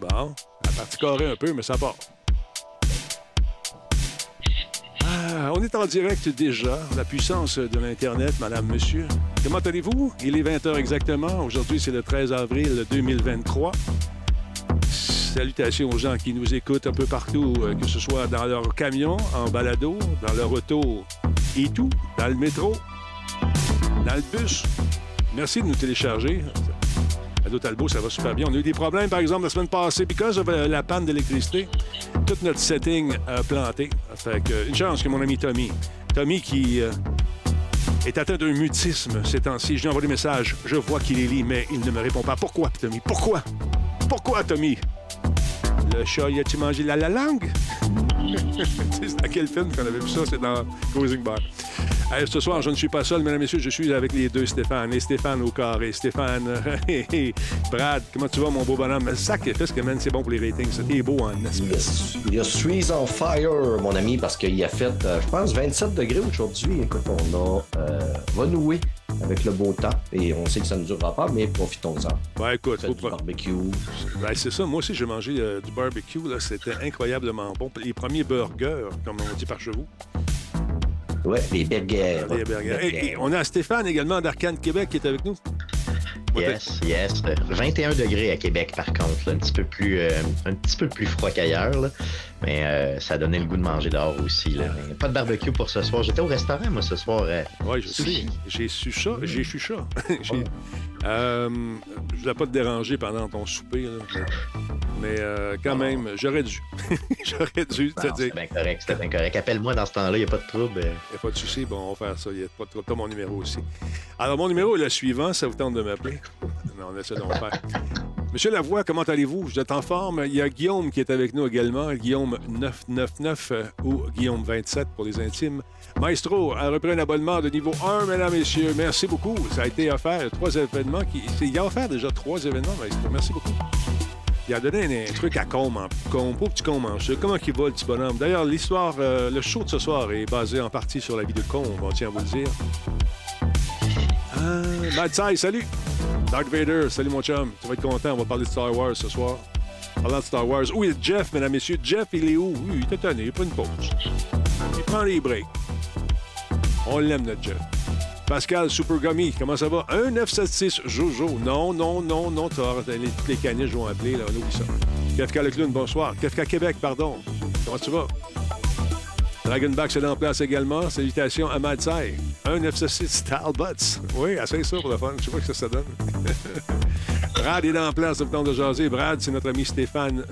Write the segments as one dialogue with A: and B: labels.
A: Bon, la partie carrée un peu, mais ça part. Ah, on est en direct déjà. La puissance de l'Internet, madame, monsieur. Comment allez-vous? Il est 20h exactement. Aujourd'hui, c'est le 13 avril 2023. Salutations aux gens qui nous écoutent un peu partout, euh, que ce soit dans leur camion, en balado, dans leur auto et tout, dans le métro, dans le bus. Merci de nous télécharger. Ado Talbot, ça va super bien. On a eu des problèmes, par exemple, la semaine passée, because of euh, la panne d'électricité. Tout notre setting a planté. Fait une chance que mon ami Tommy. Tommy qui euh, est atteint d'un mutisme ces temps-ci. Je lui envoie des messages. Je vois qu'il est lit, mais il ne me répond pas. Pourquoi, Tommy? Pourquoi? Pourquoi, Tommy? Le chat, y a-tu mangé la, la langue? c'est dans quel film qu'on avait vu ça? C'est dans Cruising Bar. Hey, ce soir, je ne suis pas seul, mesdames et messieurs, je suis avec les deux Stéphane. Et Stéphane au carré. Stéphane, Brad, comment tu vas, mon beau bonhomme? Sacrifice que, man, c'est bon pour les ratings. C'était beau en
B: espèce. Il y a Suisse on fire, mon ami, parce qu'il a fait, euh, je pense, 27 degrés aujourd'hui. Écoute, on a euh, renoué avec le beau temps et on sait que ça ne durera pas, mais profitons-en.
A: Ouais, écoute,
B: faut du barbecue.
A: Ouais, c'est ça. Moi aussi, j'ai mangé euh, du barbecue. C'était incroyablement bon. Les premiers burgers, comme on dit par chez vous.
B: Oui, les burgers.
A: Les. Et, on a Stéphane également d'Arcane Québec qui est avec nous.
C: Yes, yes. 21 degrés à Québec, par contre. un, petit peu plus, euh, un petit peu plus froid qu'ailleurs. Mais euh, ça a donné le goût de manger dehors aussi. Là. pas de barbecue pour ce soir. J'étais au restaurant, moi, ce soir.
A: Euh, oui, je sais. J'ai su ça. J'ai su ça. Euh, je ne voulais pas te déranger pendant ton souper, mais, euh, quand même, j'aurais dû. j'aurais dû
C: te dire. C'est bien correct, c'était bien correct. Appelle-moi dans ce temps-là, il n'y a pas de trouble. Il
A: n'y a pas de souci, bon, on va faire ça. Il n'y a pas de trouble. T'as mon numéro aussi. Alors, mon numéro est le suivant, ça vous tente de m'appeler? Non, on essaie d'en faire. Monsieur Lavoie, comment allez-vous? Vous êtes en forme? Il y a Guillaume qui est avec nous également. Guillaume 999 euh, ou Guillaume 27 pour les intimes. Maestro a repris un abonnement de niveau 1, mesdames, messieurs. Merci beaucoup. Ça a été offert. Trois événements. Il a offert déjà trois événements, Maestro. Merci beaucoup. Il a donné un, truc à Combe, en Combe, petit Combe en Comment il va, le petit bonhomme? D'ailleurs, l'histoire, euh, le show de ce soir est basé en partie sur la vie de Combe, on tient à vous le dire. Ah, Mad salut! Dark Vader, salut mon chum. Tu vas être content, on va parler de Star Wars ce soir. Parlant de Star Wars. Oui, Jeff, mesdames, messieurs? Jeff, il est où? Oui, il est tanné, il pas une pause. Il prend les breaks. On l'aime, notre Jeff. Pascal Super Gummy, comment ça va? 1976 Jojo. Non, non, non, non, tort. Les, les caniches vont appeler, là, on oublie ça. Kefka le clown, bonsoir. Kefka Québec, pardon. Comment tu vas? Dragonback est en place également. Salutations à Madsai. 1976 Talbots. Oui, assez ça pour le fun. Je sais pas ce que ça donne. Brad est en place, le temps de jaser. Brad, c'est notre ami Stéphane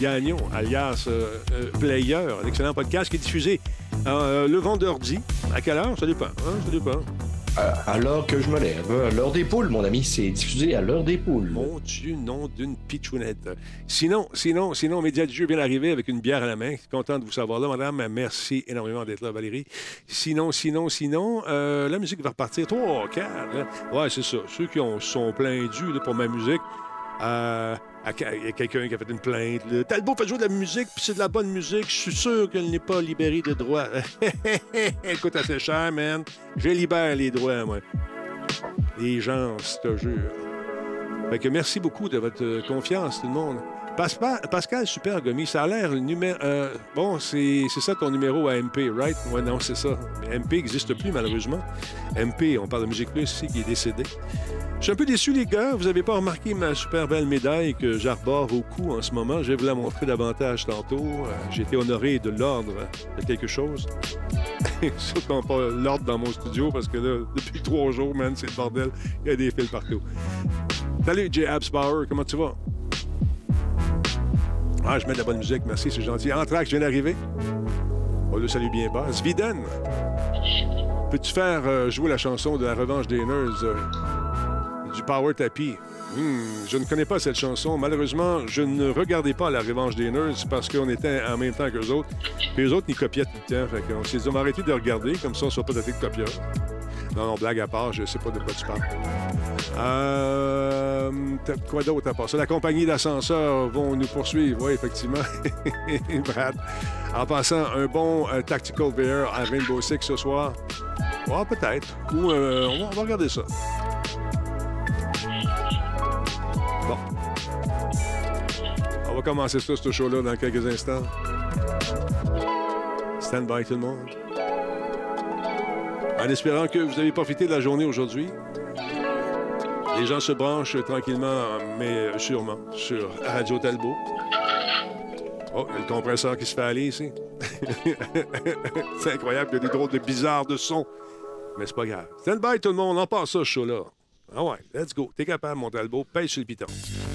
A: Gagnon, alias euh, euh, Player, un excellent podcast qui est diffusé euh, le vendredi. À quelle heure? Ça dépend. Hein? Ça dépend.
B: À, l'heure que je me lève. À l'heure des poules, mon ami. C'est diffusé à l'heure des poules.
A: Mon Dieu, nom d'une pitchounette. Sinon, sinon, sinon, Média du jeu vient d'arriver avec une bière à la main. Content de vous savoir là, madame. Merci énormément d'être là, Valérie. Sinon, sinon, sinon, euh, la musique va repartir. Trois, quatre. Hein? Ouais, c'est ça. Ceux qui ont, sont pleins du pour ma musique. Euh, il y a quelqu'un qui a fait une plainte. Talbot fait jouer de la musique, puis c'est de la bonne musique. Je suis sûr qu'elle n'est pas libérée de droits. Elle coûte assez cher, man. Je libère les droits, moi. Les gens, je te jure. Fait que merci beaucoup de votre confiance, tout le monde. Pascal, Super Gomi, ça a l'air numéro. Euh, bon, c'est ça ton numéro à MP, right? Ouais, non, c'est ça. MP n'existe plus, malheureusement. MP, on parle de Musique Plus ici, qui est décédé. Je suis un peu déçu, les gars. Vous n'avez pas remarqué ma super belle médaille que j'arbore au cou en ce moment. Je vais vous la montrer davantage tantôt. Euh, j'ai été honoré de l'ordre de quelque chose. Surtout pas l'ordre dans mon studio parce que là, depuis trois jours, man, c'est le bordel. Il y a des fils partout. Salut, J. Absbauer, comment tu vas? Ah, je mets de la bonne musique, merci, c'est gentil. Anthrax vient d'arriver. On le salue bien bas. Sviden, peux-tu faire euh, jouer la chanson de la revanche des Nerds euh, du Power Tapis? Hmm, je ne connais pas cette chanson. Malheureusement, je ne regardais pas la revanche des Nerds parce qu'on était en même temps que les autres. Puis les autres, ils copiaient tout le temps. Fait qu'on s'est dit, on va arrêter de regarder, comme ça, on ne soit pas doté de copieurs. Non, non, blague à part, je sais pas de quoi tu parles. Euh, quoi d'autre à part ça? La compagnie d'ascenseurs vont nous poursuivre, oui, effectivement. Brad. En passant, un bon euh, Tactical VR à Rainbow Six ce soir. Ouais, peut-être. Ou euh, on, va, regarder ça. Bon. va commencer ça, ce show-là, dans quelques instants. Stand by tout le monde. En espérant que vous avez profité de la journée aujourd'hui. Les gens se branchent tranquillement, mais sûrement, sur Radio Talbot. Oh, il y a le compresseur qui se fait aller ici. c'est incroyable, il y a des drôles de bizarres de sons. Mais c'est pas grave. Stand by tout le monde, on passe ça, ce show-là. Ah ouais, let's go. T'es capable, mon Talbot, pêche sur le piton.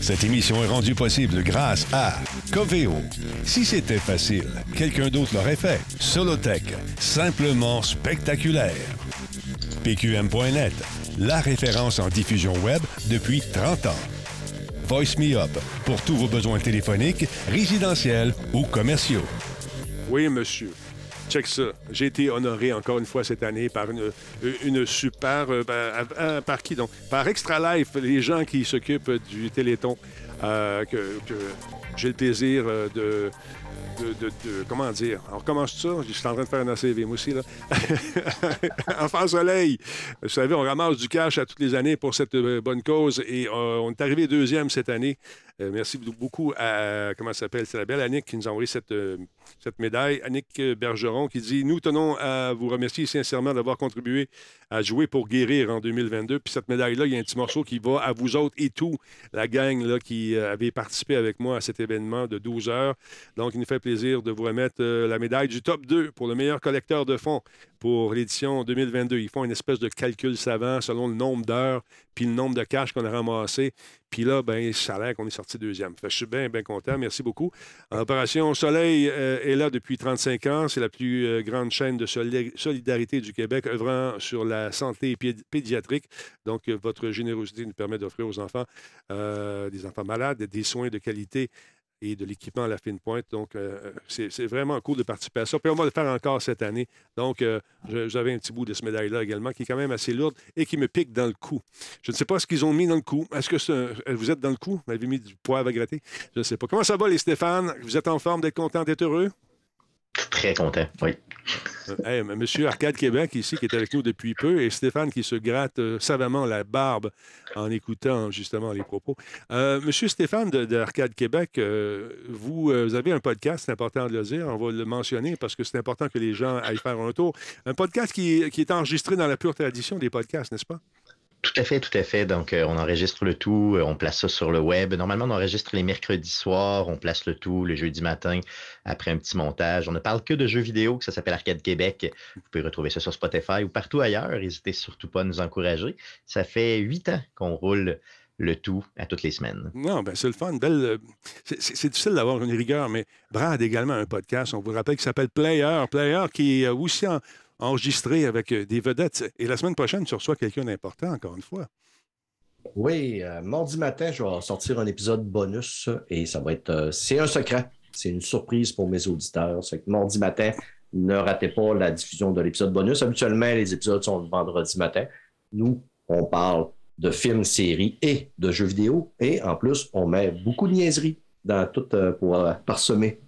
D: Cette émission est rendue possible grâce à Coveo. Si c'était facile, quelqu'un d'autre l'aurait fait. Solotech, simplement spectaculaire. PQM.net, la référence en diffusion web depuis 30 ans. Voice Me Up, pour tous vos besoins téléphoniques, résidentiels ou commerciaux.
A: Oui, monsieur. Check ça. J'ai été honoré encore une fois cette année par une, super. Euh, ben, euh, par qui donc? Par Extra Life, les gens qui s'occupent du Téléthon, euh, que, que j'ai le plaisir de de, comment dire, on recommence ça? Je suis en train de faire un ACV, moi aussi, là. Enfant Soleil. Vous savez, on ramasse du cash à toutes les années pour cette euh, bonne cause et euh, on est arrivé deuxième cette année. Euh, merci beaucoup à, comment ça s'appelle, c'est la belle Annick qui nous a envoyé cette, cette médaille. Annick Bergeron qui dit Nous tenons à vous remercier sincèrement d'avoir contribué à jouer pour guérir en 2022. Puis cette médaille-là, il y a un petit morceau qui va à vous autres et tout, la gang là, qui avait participé avec moi à cet événement de 12 heures. Donc, nous fait plaisir de vous remettre euh, la médaille du top 2 pour le meilleur collecteur de fonds pour l'édition 2022. Ils font une espèce de calcul savant selon le nombre d'heures puis le nombre de cash qu'on a ramassé. Puis là, ben, ça a l'air qu'on est sorti deuxième. je suis bien, bien content. Merci beaucoup. Opération Soleil euh, est là depuis 35 ans. C'est la plus euh, grande chaîne de solidarité du Québec œuvrant sur la santé pédiatrique. Donc, votre générosité nous permet d'offrir aux enfants, des enfants malades, des soins de qualité et de l'équipement à la fine pointe. Donc, euh, c'est vraiment cool de participer à ça. Puis on va le faire encore cette année. Donc, euh, j'avais un petit bout de ce médaille-là également qui est quand même assez lourde et qui me pique dans le cou. Je ne sais pas ce qu'ils ont mis dans le cou. Est-ce que vous êtes dans le cou? Vous avez mis du poivre à gratter? Je ne sais pas. Comment ça va, les Stéphane? Vous êtes en forme d'être content, d'être heureux?
C: Très content, oui.
A: Euh, monsieur Arcade Québec, ici, qui est avec nous depuis peu, et Stéphane qui se gratte euh, savamment la barbe en écoutant justement les propos. Euh, monsieur Stéphane d'Arcade Québec, vous, avez un podcast, c'est important de le dire, on va le mentionner parce que c'est important que les gens aillent faire un tour. Un podcast qui, qui est enregistré dans la pure tradition des podcasts, n'est-ce pas?
C: Tout à fait, tout à fait. Donc, euh, on enregistre le tout, euh, on place ça sur le web. Normalement, on enregistre les mercredis soirs, on place le tout le jeudi matin après un petit montage. On ne parle que de jeux vidéo, que ça s'appelle Arcade Québec. Vous pouvez retrouver ça sur Spotify ou partout ailleurs. N'hésitez surtout pas à nous encourager. Ça fait huit ans qu'on roule le tout à toutes les semaines.
A: Non, ben c'est le fun. Belle, euh, c'est difficile d'avoir une rigueur, mais Brad a également un podcast. On vous rappelle qu'il s'appelle Player. Player qui est aussi en, enregistré avec euh, des vedettes. Et la semaine prochaine, tu reçois quelqu'un d'important, encore une fois.
B: Oui, euh, mardi matin, je vais sortir un épisode bonus et ça va être. Euh, c'est un secret. C'est une surprise pour mes auditeurs. C'est que mardi matin, ne ratez pas la diffusion de l'épisode bonus. Habituellement, les épisodes sont le vendredi matin. Nous, on parle de films, séries et de jeux vidéo. Et en plus, on met beaucoup de niaiseries dans tout pour parsemer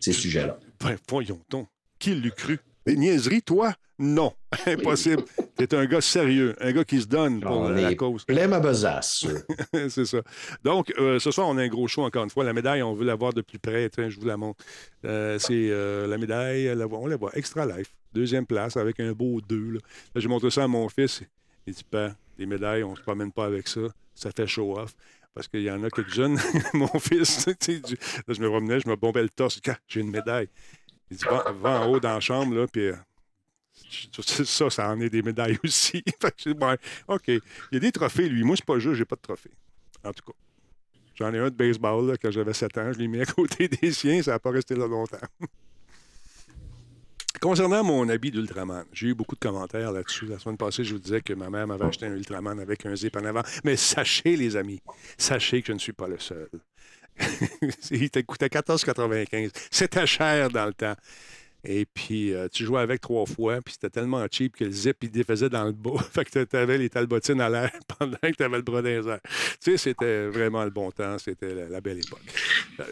B: ces sujets-là.
A: Ben, voyons donc. Qui l'eût cru? Des niaiseries, toi? Non, impossible. T'es un gars sérieux, un gars qui se donne pour la cause.
B: Plein ma besace.
A: c'est ça. Donc, euh, ce soir, on a un gros show encore une fois. La médaille, on veut la voir de plus près. je vous la montre. Euh, c'est euh, la médaille, on la voit. Extra Life, deuxième place avec un beau 2. Là, là j'ai montré ça à mon fils. Il dit, pas les médailles, on ne se promène pas avec ça. Ça fait show off. Parce qu'il y en a quelques jeunes. mon fils, là, je me promenais, je me bombais le torse. J'ai une médaille. Il dit, va, en haut dans la chambre, là, puis euh, ça, ça en est des médailles aussi. OK. Il y a des trophées, lui. Moi, c'est pas juste, j'ai pas de trophée. En tout cas. J'en ai un de baseball là, quand j'avais 7 ans. Je l'ai mis à côté des siens. Ça n'a pas resté là longtemps. Concernant mon habit d'Ultraman, j'ai eu beaucoup de commentaires là-dessus. La semaine passée, je vous disais que ma mère m'avait acheté un Ultraman avec un zip en avant. Mais sachez, les amis, sachez que je ne suis pas le seul. il t'a coûté 14,95. C'était cher dans le temps. Et puis, euh, tu jouais avec trois fois, puis c'était tellement cheap que le zip, il défaisait dans le bas. fait que tu avais les talbotines à l'air pendant que tu avais le bras dans les airs. Tu sais, c'était vraiment le bon temps. C'était la, belle époque.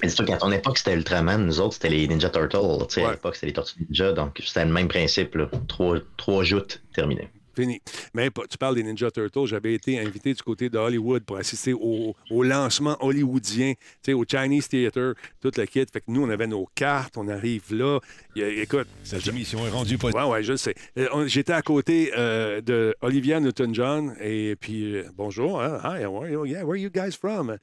C: C'est qu'à ton époque, c'était Ultraman. Nous autres, c'était les Ninja Turtles. Tu sais, À l'époque, c'était les Tortues Ninja. Donc, c'était le même principe. Trois, trois joutes terminées.
A: Fini. Mais tu parles des Ninja Turtles. J'avais été invité du côté de Hollywood pour assister au, lancement hollywoodien, au Chinese Theater, toute la kit. Fait que nous, on avait nos cartes, on arrive là. écoute.
D: Cette émission est rendue pas.
A: Ouais, ouais, je sais. Euh, j'étais à côté euh, de Olivia Newton-John et puis, euh, bonjour, hein? Hi, where are you guys from?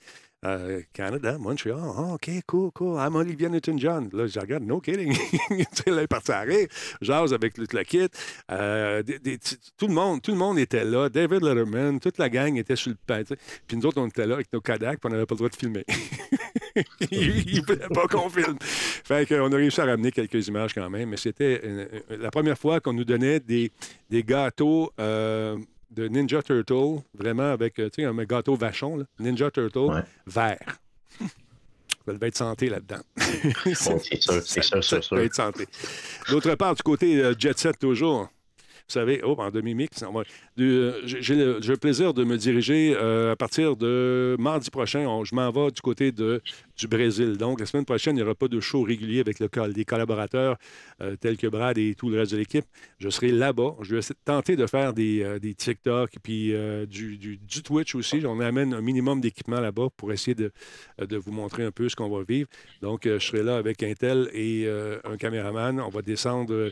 A: Euh, Canada, Montréal. Oh, OK, cool, cool. I'm Olivia Newton-John. Là, je regarde, no kidding. là, il parti à rire. Jase avec le, kit. Euh, tout, le monde, tout le monde était là. David Letterman, toute la gang était sur le pain. Puis nous autres, on était là avec nos Kodak, puis on n'avait pas le droit de filmer. il ne voulait pas qu'on filme. Fait a réussi à ramener quelques images quand même, mais c'était la première fois qu'on nous donnait des, des gâteaux euh, de Ninja Turtle, vraiment avec euh, un gâteau vachon, Ninja Turtle, vert. Ça devait être santé là-dedans.
C: c'est sûr, c'est sûr,
A: ça, ça, être santé. D'autre part, du côté euh, Jet Set, toujours. Vous savez, oh, en demi-mix, euh, j'ai le, plaisir de me diriger euh, à partir de mardi prochain. je m'en vais du côté de, du Brésil. Donc, la semaine prochaine, il n'y aura pas de show régulier avec le, des collaborateurs euh, tels que Brad et tout le reste de l'équipe. Je serai là-bas. Je vais tenter de faire des, des TikTok et puis du, du, Twitch aussi. On amène un minimum d'équipement là-bas pour essayer de, de, vous montrer un peu ce qu'on va vivre. Donc, je serai là avec un tel et un caméraman. On va descendre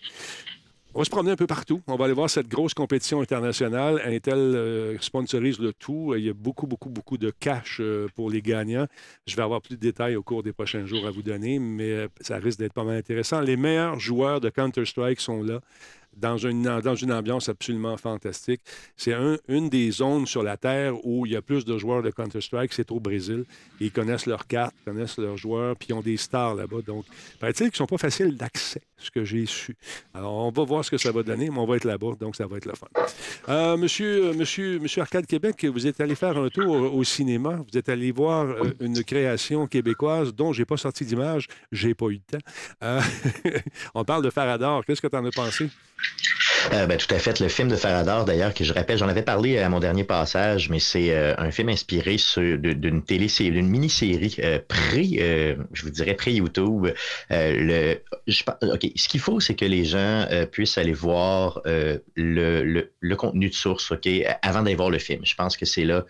A: on va se promener un peu partout. On va aller voir cette grosse compétition internationale. Intel euh, sponsorise le tout. Il y a beaucoup, beaucoup, beaucoup de cash euh, pour les gagnants. Je vais avoir plus de détails au cours des prochains jours à vous donner, mais euh, ça risque d'être pas mal intéressant. Les meilleurs joueurs de Counter-Strike sont là dans une, dans une ambiance absolument fantastique. C'est une des zones sur la Terre où il y a plus de joueurs de Counter-Strike, c'est au Brésil. Ils connaissent leurs cartes, connaissent leurs joueurs, puis ils ont des stars là-bas. Donc, paraît-il qu'ils ne sont pas faciles d'accès, ce que j'ai su. Alors, on va voir ce que ça va donner, mais on va être là-bas, donc ça va être le fun. Euh, monsieur, monsieur, monsieur Arcade Québec, vous êtes allé faire un tour au cinéma. Vous êtes allé voir euh, une création québécoise dont j'ai pas sorti d'image. J'ai pas eu de temps. Euh, on parle de Faradar. Qu'est-ce que tu en as pensé?
C: Euh, ben, tout à fait. Le film de Faradar, d'ailleurs, que je rappelle, j'en avais parlé à mon dernier passage, mais c'est euh, un film inspiré d'une télésérie, d'une mini-série euh, pré, je vous dirais pré-YouTube. le, ce qu'il faut, c'est que les gens puissent aller voir le, le, le, contenu de source, ok, avant d'aller voir le film. Je pense que c'est là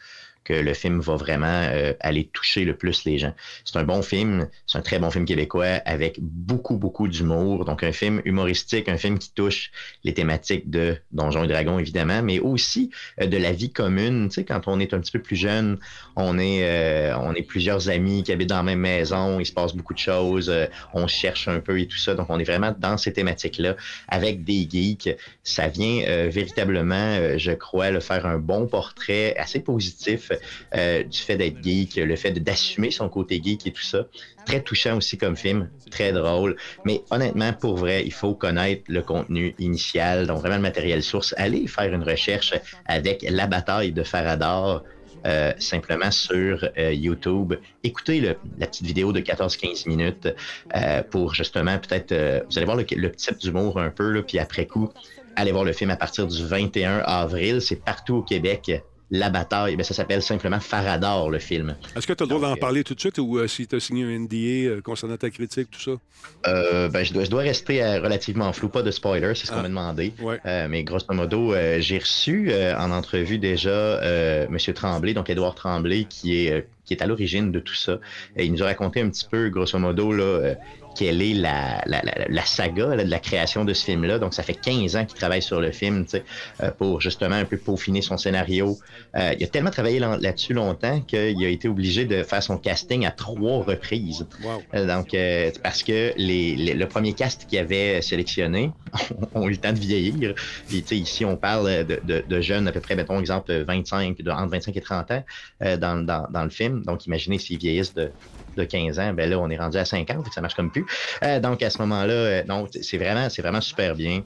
C: que le film va vraiment euh, aller toucher le plus les gens. C'est un bon film, c'est un très bon film québécois avec beaucoup, beaucoup d'humour. Donc, un film humoristique, un film qui touche les thématiques de Donjons et Dragons, évidemment, mais aussi euh, de la vie commune. Tu sais, quand on est un petit peu plus jeune, on est, euh, on est plusieurs amis qui habitent dans la même maison, il se passe beaucoup de choses, on cherche un peu et tout ça. Donc, on est vraiment dans ces thématiques-là avec des geeks. Ça vient véritablement, je crois, le faire un bon portrait assez positif euh, du fait d'être geek, le fait d'assumer son côté geek et tout ça. Très touchant aussi comme film, très drôle. Mais honnêtement, pour vrai, il faut connaître le contenu initial, donc vraiment le matériel source. Allez faire une recherche avec La bataille de Faradar. Euh, simplement sur euh, YouTube. Écoutez la petite vidéo de 14-15 minutes pour justement peut-être, vous allez voir le, le petit d'humour un peu, puis après coup, allez voir le film à partir du 21 avril. C'est partout au Québec la bataille, ben, ça s'appelle simplement Faradar, le film.
A: Est-ce que tu as le droit d'en euh, parler tout de suite ou euh, si tu as signé un NDA euh, concernant ta critique, tout ça?
C: ben, je, dois, je dois rester relativement flou, pas de spoiler, c'est ce qu'on ah. m'a demandé. mais grosso modo, j'ai reçu en entrevue déjà M. Tremblay, donc Édouard Tremblay, qui est, qui est à l'origine de tout ça. Et il nous a raconté un petit peu, grosso modo, là, quelle est la, la, la, saga de la création de ce film-là. Donc, ça fait 15 ans qu'il travaille sur le film euh, pour justement un peu peaufiner son scénario. Euh, il a tellement travaillé là-dessus longtemps qu'il a été obligé de faire son casting à trois reprises. Euh, donc, parce que les, le premier cast qu'il avait sélectionné ont eu le temps de vieillir. Puis, ici, on parle de, de, de, jeunes, à peu près, mettons, exemple, 25, de, entre 25 et 30 ans dans, dans, dans le film. Donc, imaginez s'ils vieillissent de de 15 ans, ben là, on est rendu à 50, ça marche comme plus. Euh, donc, à ce moment-là, euh, c'est vraiment, c'est vraiment super bien.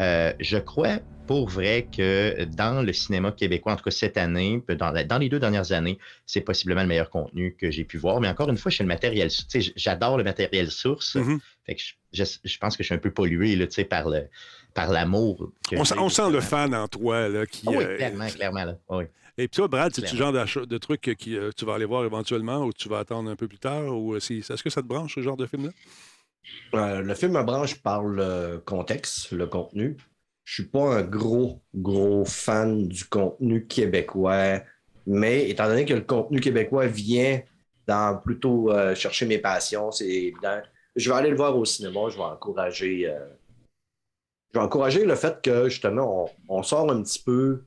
C: Euh, je crois pour vrai que dans le cinéma québécois, en tout cas cette année, dans, dans les deux dernières années, c'est possiblement le meilleur contenu que j'ai pu voir. Mais encore une fois, le matériel, j'adore le matériel source. Mm-hmm. fait que je, pense que je suis un peu pollué là, par le par l'amour.
A: On, on sent le fan en toi là, qui.
C: Ah oui, clairement, clairement. Là. Oui.
A: Et puis toi, Brad, c'est le genre de, truc que euh, tu vas aller voir éventuellement ou tu vas attendre un peu plus tard? ou euh, Est-ce que ça te branche, ce genre de film-là?
B: Euh, le film me branche par le contexte, le contenu. je suis pas un gros, gros fan du contenu québécois, mais étant donné que le contenu québécois vient dans plutôt euh, chercher mes passions, c'est évident. Je vais aller le voir au cinéma, je vais encourager. Euh, je vais encourager le fait que justement, on, sort un petit peu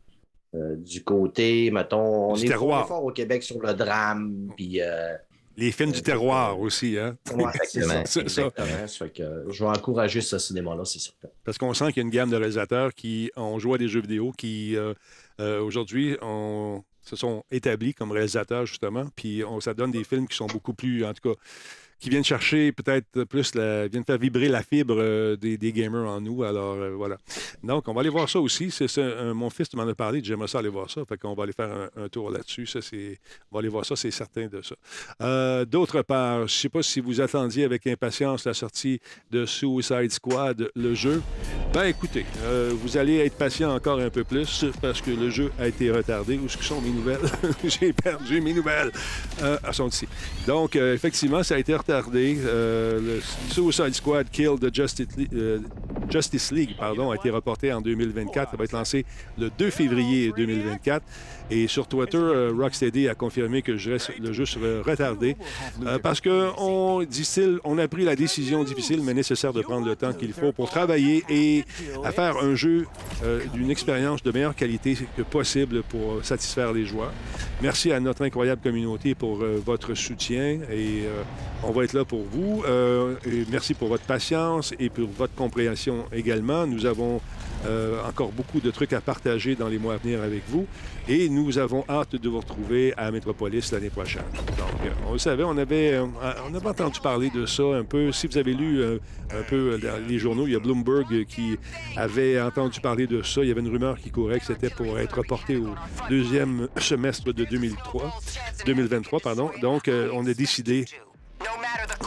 B: euh, du côté, mettons, on est, fort, au Québec sur le drame, puis
A: les films du terroir aussi, hein?
B: c'est ça. je vais encourager ce cinéma-là, c'est certain.
A: Parce qu'on sent qu'il y a une gamme de réalisateurs qui ont joué à des jeux vidéo, qui euh, euh, aujourd'hui se sont établis comme réalisateurs, justement, puis on, ça donne des films qui sont beaucoup plus, en tout cas, qui viennent chercher peut-être plus, viennent faire vibrer la fibre euh, des, gamers en nous. Alors euh, voilà. Donc, on va aller voir ça aussi. C'est, mon fils m'en a parlé, j'aimerais ça aller voir ça. Fait qu'on va aller faire un, tour là-dessus. Ça, c'est, on va aller voir ça, c'est certain de ça. Euh, d'autre part, je ne sais pas si vous attendiez avec impatience la sortie de Suicide Squad, le jeu. Ben écoutez, vous allez être patient encore un peu plus parce que le jeu a été retardé. Où sont mes nouvelles? J'ai perdu mes nouvelles. elles sont ici. Donc, effectivement, ça a été retardé euh, le Suicide Squad Kill the Justice, euh, Justice League pardon, a été reporté en 2024. Ça va être lancé le 2 février 2024. Et sur Twitter, euh, Rocksteady a confirmé que le jeu serait retardé parce qu'on, a pris la décision difficile mais nécessaire de prendre le temps qu'il faut pour travailler et à faire un jeu d'une expérience de meilleure qualité que possible pour satisfaire les joueurs. Merci à notre incroyable communauté pour votre soutien et on va être là pour vous. Euh, merci pour votre patience et pour votre compréhension également. Nous avons euh, encore beaucoup de trucs à partager dans les mois à venir avec vous. Et nous avons hâte de vous retrouver à Métropolis l'année prochaine. Donc, euh, on le savait, on avait, on avait entendu parler de ça un peu. Si vous avez lu un peu les journaux, il y a Bloomberg qui avait entendu parler de ça. Il y avait une rumeur qui courait que c'était pour être reporté au deuxième semestre de 2003, 2023. Pardon. Donc, on a décidé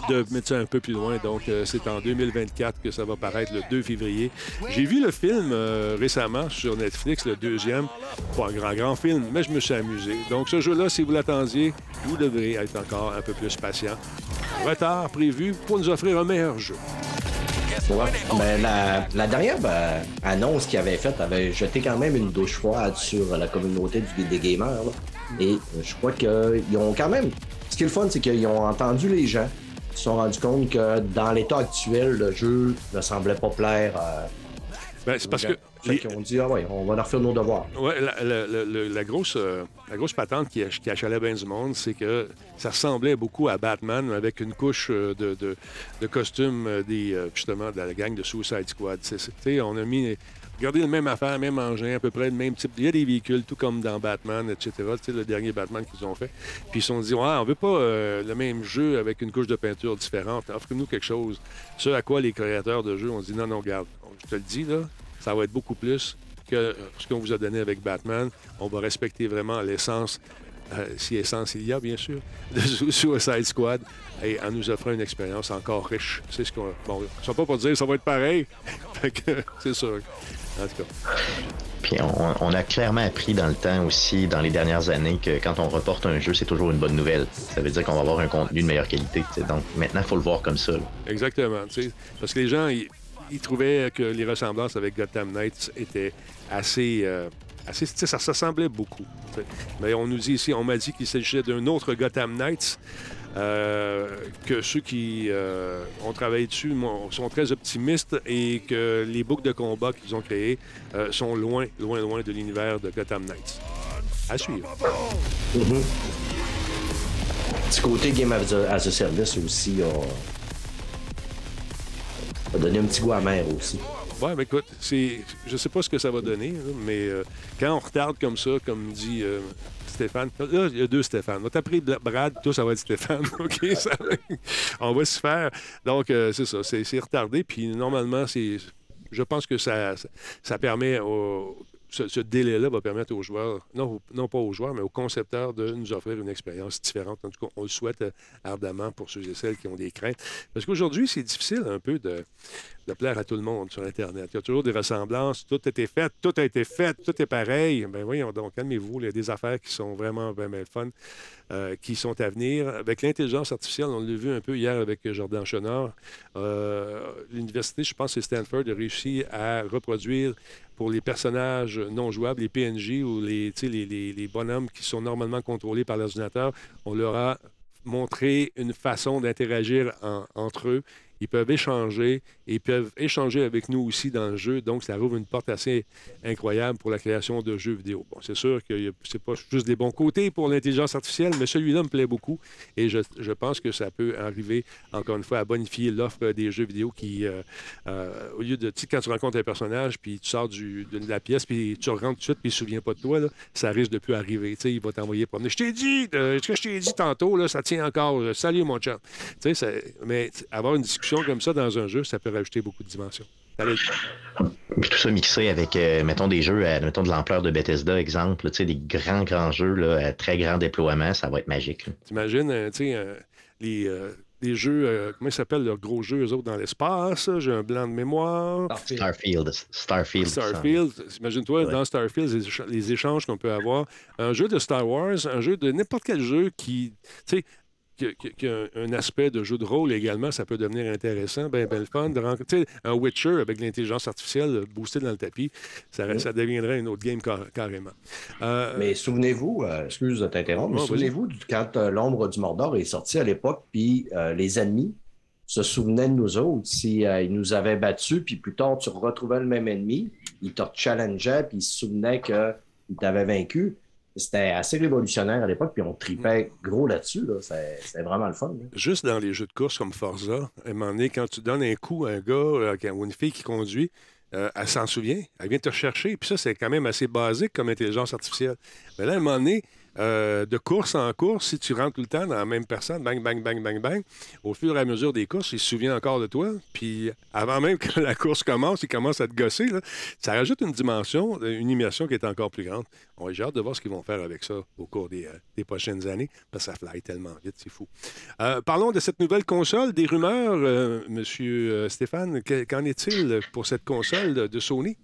A: de mettre ça un peu plus loin. Donc, euh, c'est en 2024 que ça va paraître le 2 février. J'ai vu le film euh, récemment sur Netflix, le deuxième. Pas un grand, grand film, mais je me suis amusé. Donc, ce jeu-là, si vous l'attendiez, vous devrez être encore un peu plus patient. Retard prévu pour nous offrir un meilleur jeu.
B: Ben, la, dernière ben, annonce qu'il avait faite avait jeté quand même une douche froide sur la communauté des gamers. Et je crois qu'ils ont quand même ce qui est le fun, c'est qu'ils ont entendu les gens, ils se sont rendus compte que dans l'état actuel, le jeu ne semblait pas plaire à.
A: Ben, c'est parce que.
B: On dit, ah ouais, on va leur faire nos devoirs.
A: Oui, la, grosse, euh, la grosse patente qui, qui achalait bien du monde, c'est que ça ressemblait beaucoup à Batman avec une couche euh, de, de, de costume euh, des, justement de la gang de Suicide Squad. on a mis Regardez le même affaire, même engin, à peu près le même type. Il y a des véhicules, tout comme dans Batman, etc. Tu sais, le dernier Batman qu'ils ont fait. Puis ils se sont dit, ouais, on veut pas euh, le même jeu avec une couche de peinture différente. Offrez-nous quelque chose. Ce à quoi les créateurs de jeux ont dit, non, non, regarde, je te le dis, là, ça va être beaucoup plus que ce qu'on vous a donné avec Batman. On va respecter vraiment l'essence euh, si essence il y a, bien sûr, de Suicide Squad, et en nous offrant une expérience encore riche. C'est ce qu'on. Bon, ça pas pour dire ça va être pareil. c'est sûr.
C: Puis on, a clairement appris dans le temps aussi, dans les dernières années, que quand on reporte un jeu, c'est toujours une bonne nouvelle. Ça veut dire qu'on va avoir un contenu de meilleure qualité. Donc maintenant, il faut le voir comme ça.
A: Exactement. Parce que les gens, ils, trouvaient que les ressemblances avec Gotham Knights étaient assez. Euh, assez ça ressemblait beaucoup. Mais on nous dit ici, on m'a dit qu'il s'agissait d'un autre Gotham Knights. Euh, que ceux qui euh, ont travaillé dessus sont très optimistes et que les boucles de combat qu'ils ont créées euh, sont loin, loin, loin de l'univers de Gotham Knights. À suivre.
B: Mm-hmm. Du côté Game as a, Service aussi a, donné un petit goût amer aussi.
A: Ouais, mais écoute, c'est, je sais pas ce que ça va donner, mais quand on retarde comme ça, comme dit Stéphane. Là, il y a deux Stéphane. On t'a pris Brad, tout ça va être Stéphane. OK? on va se faire. Donc, euh, c'est ça. C'est retardé. Puis, normalement, c'est. Je pense que ça, ça permet au, ce, délai-là va permettre aux joueurs, non, pas aux joueurs, mais aux concepteurs de nous offrir une expérience différente. En tout cas, on le souhaite euh, ardemment pour ceux et celles qui ont des craintes. Parce qu'aujourd'hui, c'est difficile un peu de, de plaire à tout le monde sur Internet. Il y a toujours des ressemblances. Tout a été fait, tout a été fait, tout est pareil. Ben voyons donc, calmez-vous. Il y a des affaires qui sont vraiment bien, bien fun, euh, qui sont à venir. Avec l'intelligence artificielle, on l'a vu un peu hier avec Jordan Chenard. Euh, l'université, je pense, c'est Stanford, a réussi à reproduire pour les personnages non jouables, les PNJ ou les, les, les, les bonhommes qui sont normalement contrôlés par l'ordinateur, on leur a montré une façon d'interagir entre eux ils peuvent échanger et ils peuvent échanger avec nous aussi dans le jeu. Donc, ça ouvre une porte assez incroyable pour la création de jeux vidéo. Bon, c'est sûr que ce n'est pas juste des bons côtés pour l'intelligence artificielle, mais celui-là me plaît beaucoup et je, pense que ça peut arriver, encore une fois, à bonifier l'offre des jeux vidéo qui, euh, euh, au lieu de, tu sais, quand tu rencontres un personnage, puis tu sors du, de la pièce, puis tu rentres tout de suite, puis il ne se souvient pas de toi, ça risque de plus arriver. Tu sais, il va t'envoyer promener. Je t'ai dit, euh, ce que je t'ai dit tantôt, là, ça tient encore. Salut, mon chum. Tu sais, mais avoir une discussion comme ça dans un jeu, ça peut rajouter beaucoup de dimensions.
C: Tout ça mixé avec, euh, mettons, des jeux, euh, mettons, de l'ampleur de Bethesda, exemple, tu sais, des grands, grands jeux, là, très grand déploiement, ça va être magique.
A: T'imagines, euh, tu sais, les, les, jeux, comment ils s'appellent, leurs gros jeux, eux autres, dans l'espace, j'ai un blanc de mémoire.
C: Starfield. Starfield.
A: Starfield. Imagine-toi, dans Starfield, les, les échanges qu'on peut avoir. Un jeu de Star Wars, un jeu de n'importe quel jeu qui, tu sais, qu'un aspect de jeu de rôle également, ça peut devenir intéressant, ben, ben le fun. De rencontrer un Witcher avec l'intelligence artificielle boostée dans le tapis, ça, deviendrait une autre game carrément.
B: Euh, mais souvenez-vous, euh, excuse de t'interrompre, mais souvenez-vous quand euh, l'ombre du Mordor est sorti à l'époque, puis les ennemis se souvenaient de nous autres. S'ils si, ils nous avaient battus, puis plus tard, tu retrouvais le même ennemi, ils te challengeaient, puis ils se souvenaient qu'ils t'avaient vaincu c'était assez révolutionnaire à l'époque, puis on tripait gros là-dessus. C'était vraiment le fun.
A: Juste dans les jeux de course comme Forza, à un moment donné, quand tu donnes un coup à un gars euh, ou une fille qui conduit, euh, elle s'en souvient, elle vient te chercher. Puis ça, c'est quand même assez basique comme intelligence artificielle. Mais là, à un moment donné, euh, de course en course, si tu rentres tout le temps dans la même personne, bang, bang, bang, bang, bang, au fur et à mesure des courses, il se souvient encore de toi. Puis avant même que la course commence, il commence à te gosser. Ça rajoute une dimension, une immersion qui est encore plus grande. On J'ai hâte de voir ce qu'ils vont faire avec ça au cours des, euh, prochaines années, parce que ça fly tellement vite, c'est fou. Euh, parlons de cette nouvelle console, des rumeurs, Monsieur Stéphane. Qu'en est-il pour cette console de Sony?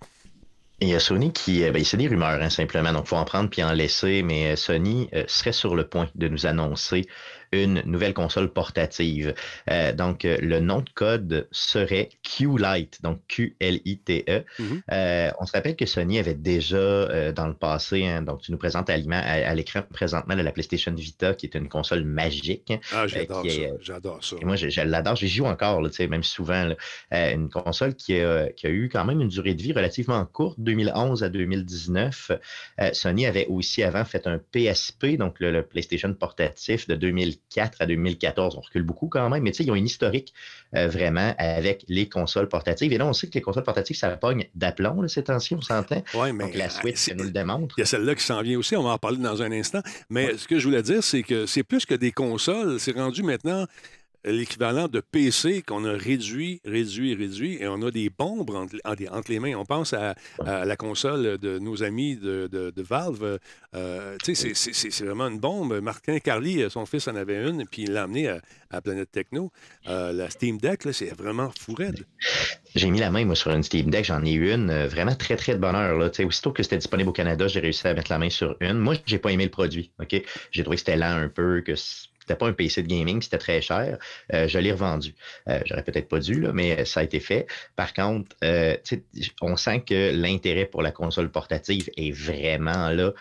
C: Il y a Sony qui, euh, ben, c'est des rumeurs hein, simplement, donc il faut en prendre puis en laisser, mais euh, Sony euh, serait sur le point de nous annoncer une nouvelle console portative. Euh, donc, le nom de code serait Q-Lite, donc Q-L-I-T-E. Mhm. euh, on se rappelle que Sony avait déjà dans le passé, hein, donc tu nous présentes à, à, l'écran présentement la PlayStation Vita, qui est une console magique.
A: Ah, j'adore ça. J'adore ça.
C: Et moi, je, l'adore. J'y joue encore, là, même souvent. une console qui a, qui a, eu quand même une durée de vie relativement courte, 2011 à 2019. Sony avait aussi avant fait un PSP, donc le, le PlayStation portatif de 2015 2004 à 2014. On recule beaucoup quand même, mais tu sais, ils ont une historique euh, vraiment avec les consoles portatives. Et là, on sait que les consoles portatives, ça pogne d'aplomb ces temps-ci, on s'entend.
A: Oui, mais.
C: Donc la Switch nous le démontre.
A: Il y a celle-là qui s'en vient aussi, on va en parler dans un instant. Mais ce que je voulais dire, c'est que c'est plus que des consoles, c'est rendu maintenant l'équivalent de PC qu'on a réduit, réduit, réduit, et on a des bombes entre, les mains. On pense à, la console de nos amis de, Valve. Euh, c'est vraiment une bombe. Martin Carly, son fils en avait une, puis il l'a amené à, Planète Techno. Euh, la Steam Deck, c'est vraiment fou
C: J'ai mis la main, moi, sur une Steam Deck. J'en ai une euh, vraiment très, très de bonheur. Là. Aussitôt que c'était disponible au Canada, j'ai réussi à mettre la main sur une. Moi, j'ai pas aimé le produit. J'ai trouvé que c'était lent un peu, que c'était pas un PC de gaming, c'était très cher. Euh, je l'ai revendu. Euh, j'aurais peut-être pas dû, là, mais ça a été fait. Par contre, euh, on sent que l'intérêt pour la console portative est vraiment là.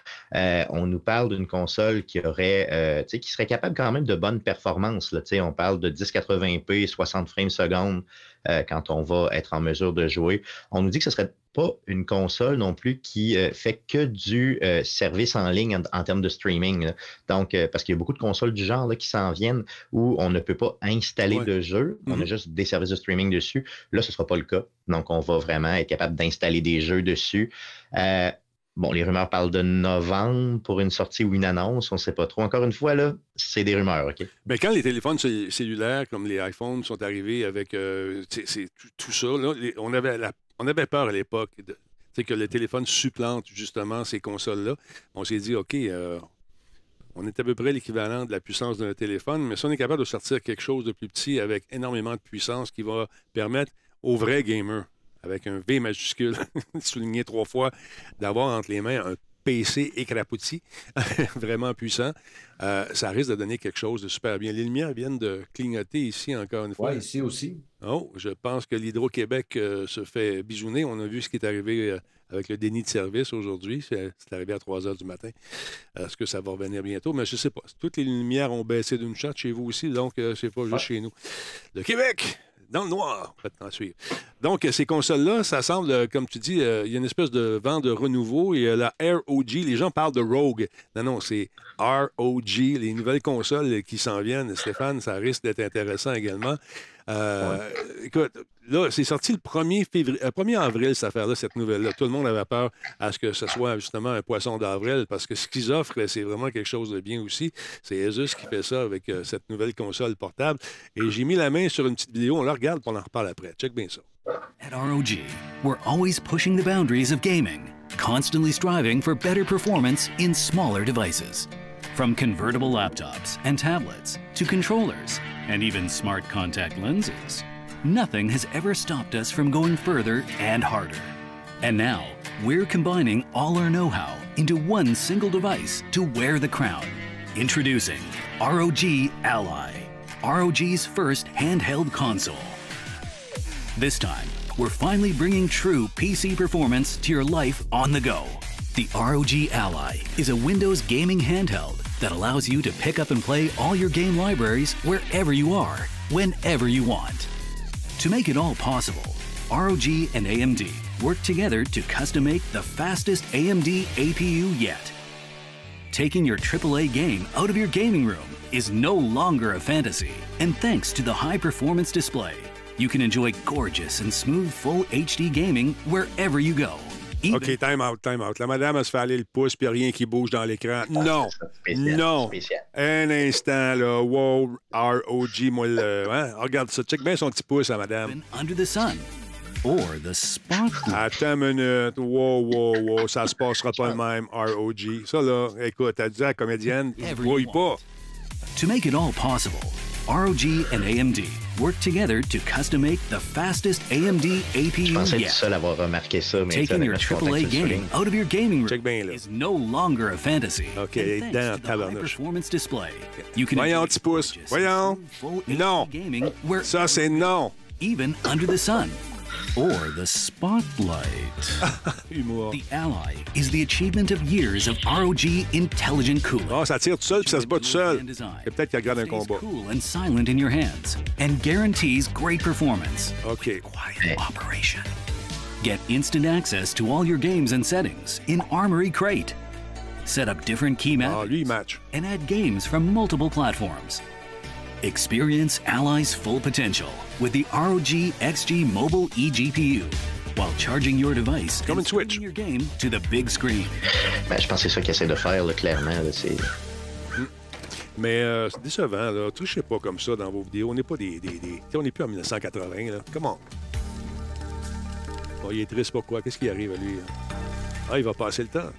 C: on nous parle d'une console qui aurait, qui serait capable quand même de bonnes performances. Là, on parle de 1080p, 60 frames secondes quand on va être en mesure de jouer. On nous dit que ce serait pas une console non plus qui euh, fait que du euh, service en ligne en, termes de streaming. Donc, euh, parce qu'il y a beaucoup de consoles du genre là, qui s'en viennent où on ne peut pas installer de jeux, on a mm-hmm. juste des services de streaming dessus. Là, ce ne sera pas le cas. Donc, on va vraiment être capable d'installer des jeux dessus. Bon, les rumeurs parlent de novembre pour une sortie ou une annonce, on ne sait pas trop. Encore une fois, là, c'est des rumeurs, OK?
A: Bien, quand les téléphones cellulaires comme les iPhones sont arrivés avec tout, ça, on avait la on avait peur à l'époque que le téléphone supplante justement ces consoles-là. On s'est dit, OK, euh, on est à peu près l'équivalent de la puissance d'un téléphone, mais si on est capable de sortir quelque chose de plus petit avec énormément de puissance qui va permettre aux vrais gamers, avec un V majuscule, souligné trois fois, d'avoir entre les mains un PC écrapouti, vraiment puissant, euh, ça risque de donner quelque chose de super bien. Les lumières viennent de clignoter ici encore une fois.
B: Oui, ici aussi.
A: Oh, je pense que l'Hydro-Québec euh, se fait bisouner. On a vu ce qui est arrivé avec le déni de service aujourd'hui. C'est arrivé à 3 heures du matin. Est-ce que ça va revenir bientôt? Mais je ne sais pas. Toutes les lumières ont baissé d'une shot chez vous aussi, donc c'est pas juste chez nous. Le Québec! dans le noir. suivre. Donc, ces consoles-là, ça semble, comme tu dis, il y a une espèce de vent de renouveau. Il y a la ROG. Les gens parlent de Rogue. Non, non, c'est ROG. Les nouvelles consoles qui s'en viennent, Stéphane, ça risque d'être intéressant également. Euh, écoute, là, c'est sorti le 1er, février, 1er euh, avril, cette affaire-là, cette nouvelle-là. Tout le monde avait peur à ce que ce soit justement un poisson d'avril parce que ce qu'ils offrent, c'est vraiment quelque chose de bien aussi. C'est Asus qui fait ça avec euh, cette nouvelle console portable. Et j'ai mis la main sur une petite vidéo. On la regarde et on en reparle après. Check bien ça.
E: At ROG, we're always pushing the boundaries of gaming, constantly striving for better performance in smaller devices. From convertible laptops and tablets to controllers and even smart contact lenses, nothing has ever stopped us from going further and harder. And now, we're combining all our know how into one single device to wear the crown. Introducing ROG Ally, ROG's first handheld console. This time, we're finally bringing true PC performance to your life on the go. The ROG Ally is a Windows gaming handheld that allows you to pick up and play all your game libraries wherever you are, whenever you want. To make it all possible, ROG and AMD work together to custom make the fastest AMD APU yet. Taking your AAA game out of your gaming room is no longer a fantasy, and thanks to the high performance display, you can enjoy gorgeous and smooth full HD gaming wherever you go
A: OK, time out, time out. La madame, elle se fait aller le pouce, puis rien qui bouge dans l'écran. Ah, non. non. Un instant, là. Wow, ROG, moi, le. Hein? Regarde ça. Check bien son petit pouce, la madame.
E: Under the sun. Or the spotlight.
A: Attends une minute. Wow, wow, wow. Ça se passera pas le même, ROG. Ça, là, écoute, elle dit à la comédienne, brouille pas.
E: To make it all possible, ROG and AMD work together to custom make the fastest AMD APU
C: Je pensais être seul à avoir remarqué ça, mais
E: Taking your AAA game out of your gaming room
A: bien,
E: is no longer a fantasy.
A: OK,
E: And
A: dans
E: thanks to the high
A: tabarnouche.
E: performance display, you can
A: Voyons,
E: enjoy
A: petit pouce.
E: gorgeous
A: Voyons.
E: full HD
A: Non.
E: gaming where
A: Ça, c'est non.
E: even under the sun or the spotlight. The Ally is the achievement of years of ROG intelligent cooling.
A: Ah, ça tire tout seul, puis ça se bat tout seul. Et peut-être qu'il regarde un combat.
E: cool and silent in your hands and guarantees great performance.
A: OK.
E: Quiet operation. Get instant access to all your games and settings in Armory Crate. Set up different key
A: Ah, lui, match.
E: and add games from multiple platforms. Experience Ally's full potential with the ROG XG Mobile eGPU while charging your device
A: Comme
E: and
A: Switch.
E: your game to the big screen.
C: Ben, je pense que c'est ça qu'il essaie de faire, là, clairement. Là, c'est...
A: Mais euh, c'est décevant, là. Touchez pas comme ça dans vos vidéos. On n'est pas des. des, des... On n'est plus en 1980, là. Comment? Bon, il est triste pourquoi? Qu'est-ce qui arrive à lui? hein? Ah, il va passer le temps.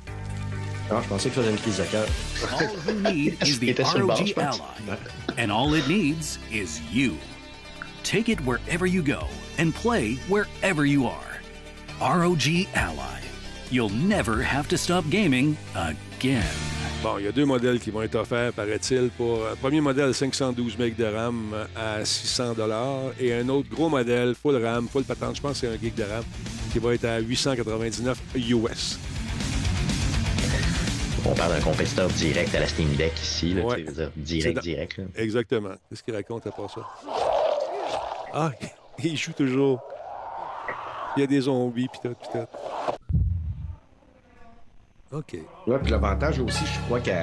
B: Ah, je pensais qu'il faisait une crise de cœur.
E: All you need is the ROG. Ally. And all it needs is you. Take it wherever you go and play wherever you are. ROG Ally. You'll never have to stop gaming again.
A: Bon, il y a deux modèles qui vont être offerts, paraît-il, pour euh, premier modèle 512 MB de RAM à 600 et un autre gros modèle full RAM, full patente, je pense que c'est un gig de RAM, qui va être à 899 US.
C: On parle d'un compétiteur direct à la Steam Deck ici. Là,
A: Ouais.
C: dire, direct,
A: dans-
C: direct. là.
A: Exactement. Qu'est-ce qu'il raconte à part ça? Ah, il joue toujours. Il y a des zombies, pis tout, pis tout. OK.
B: Ouais, puis l'avantage aussi, je crois qu'il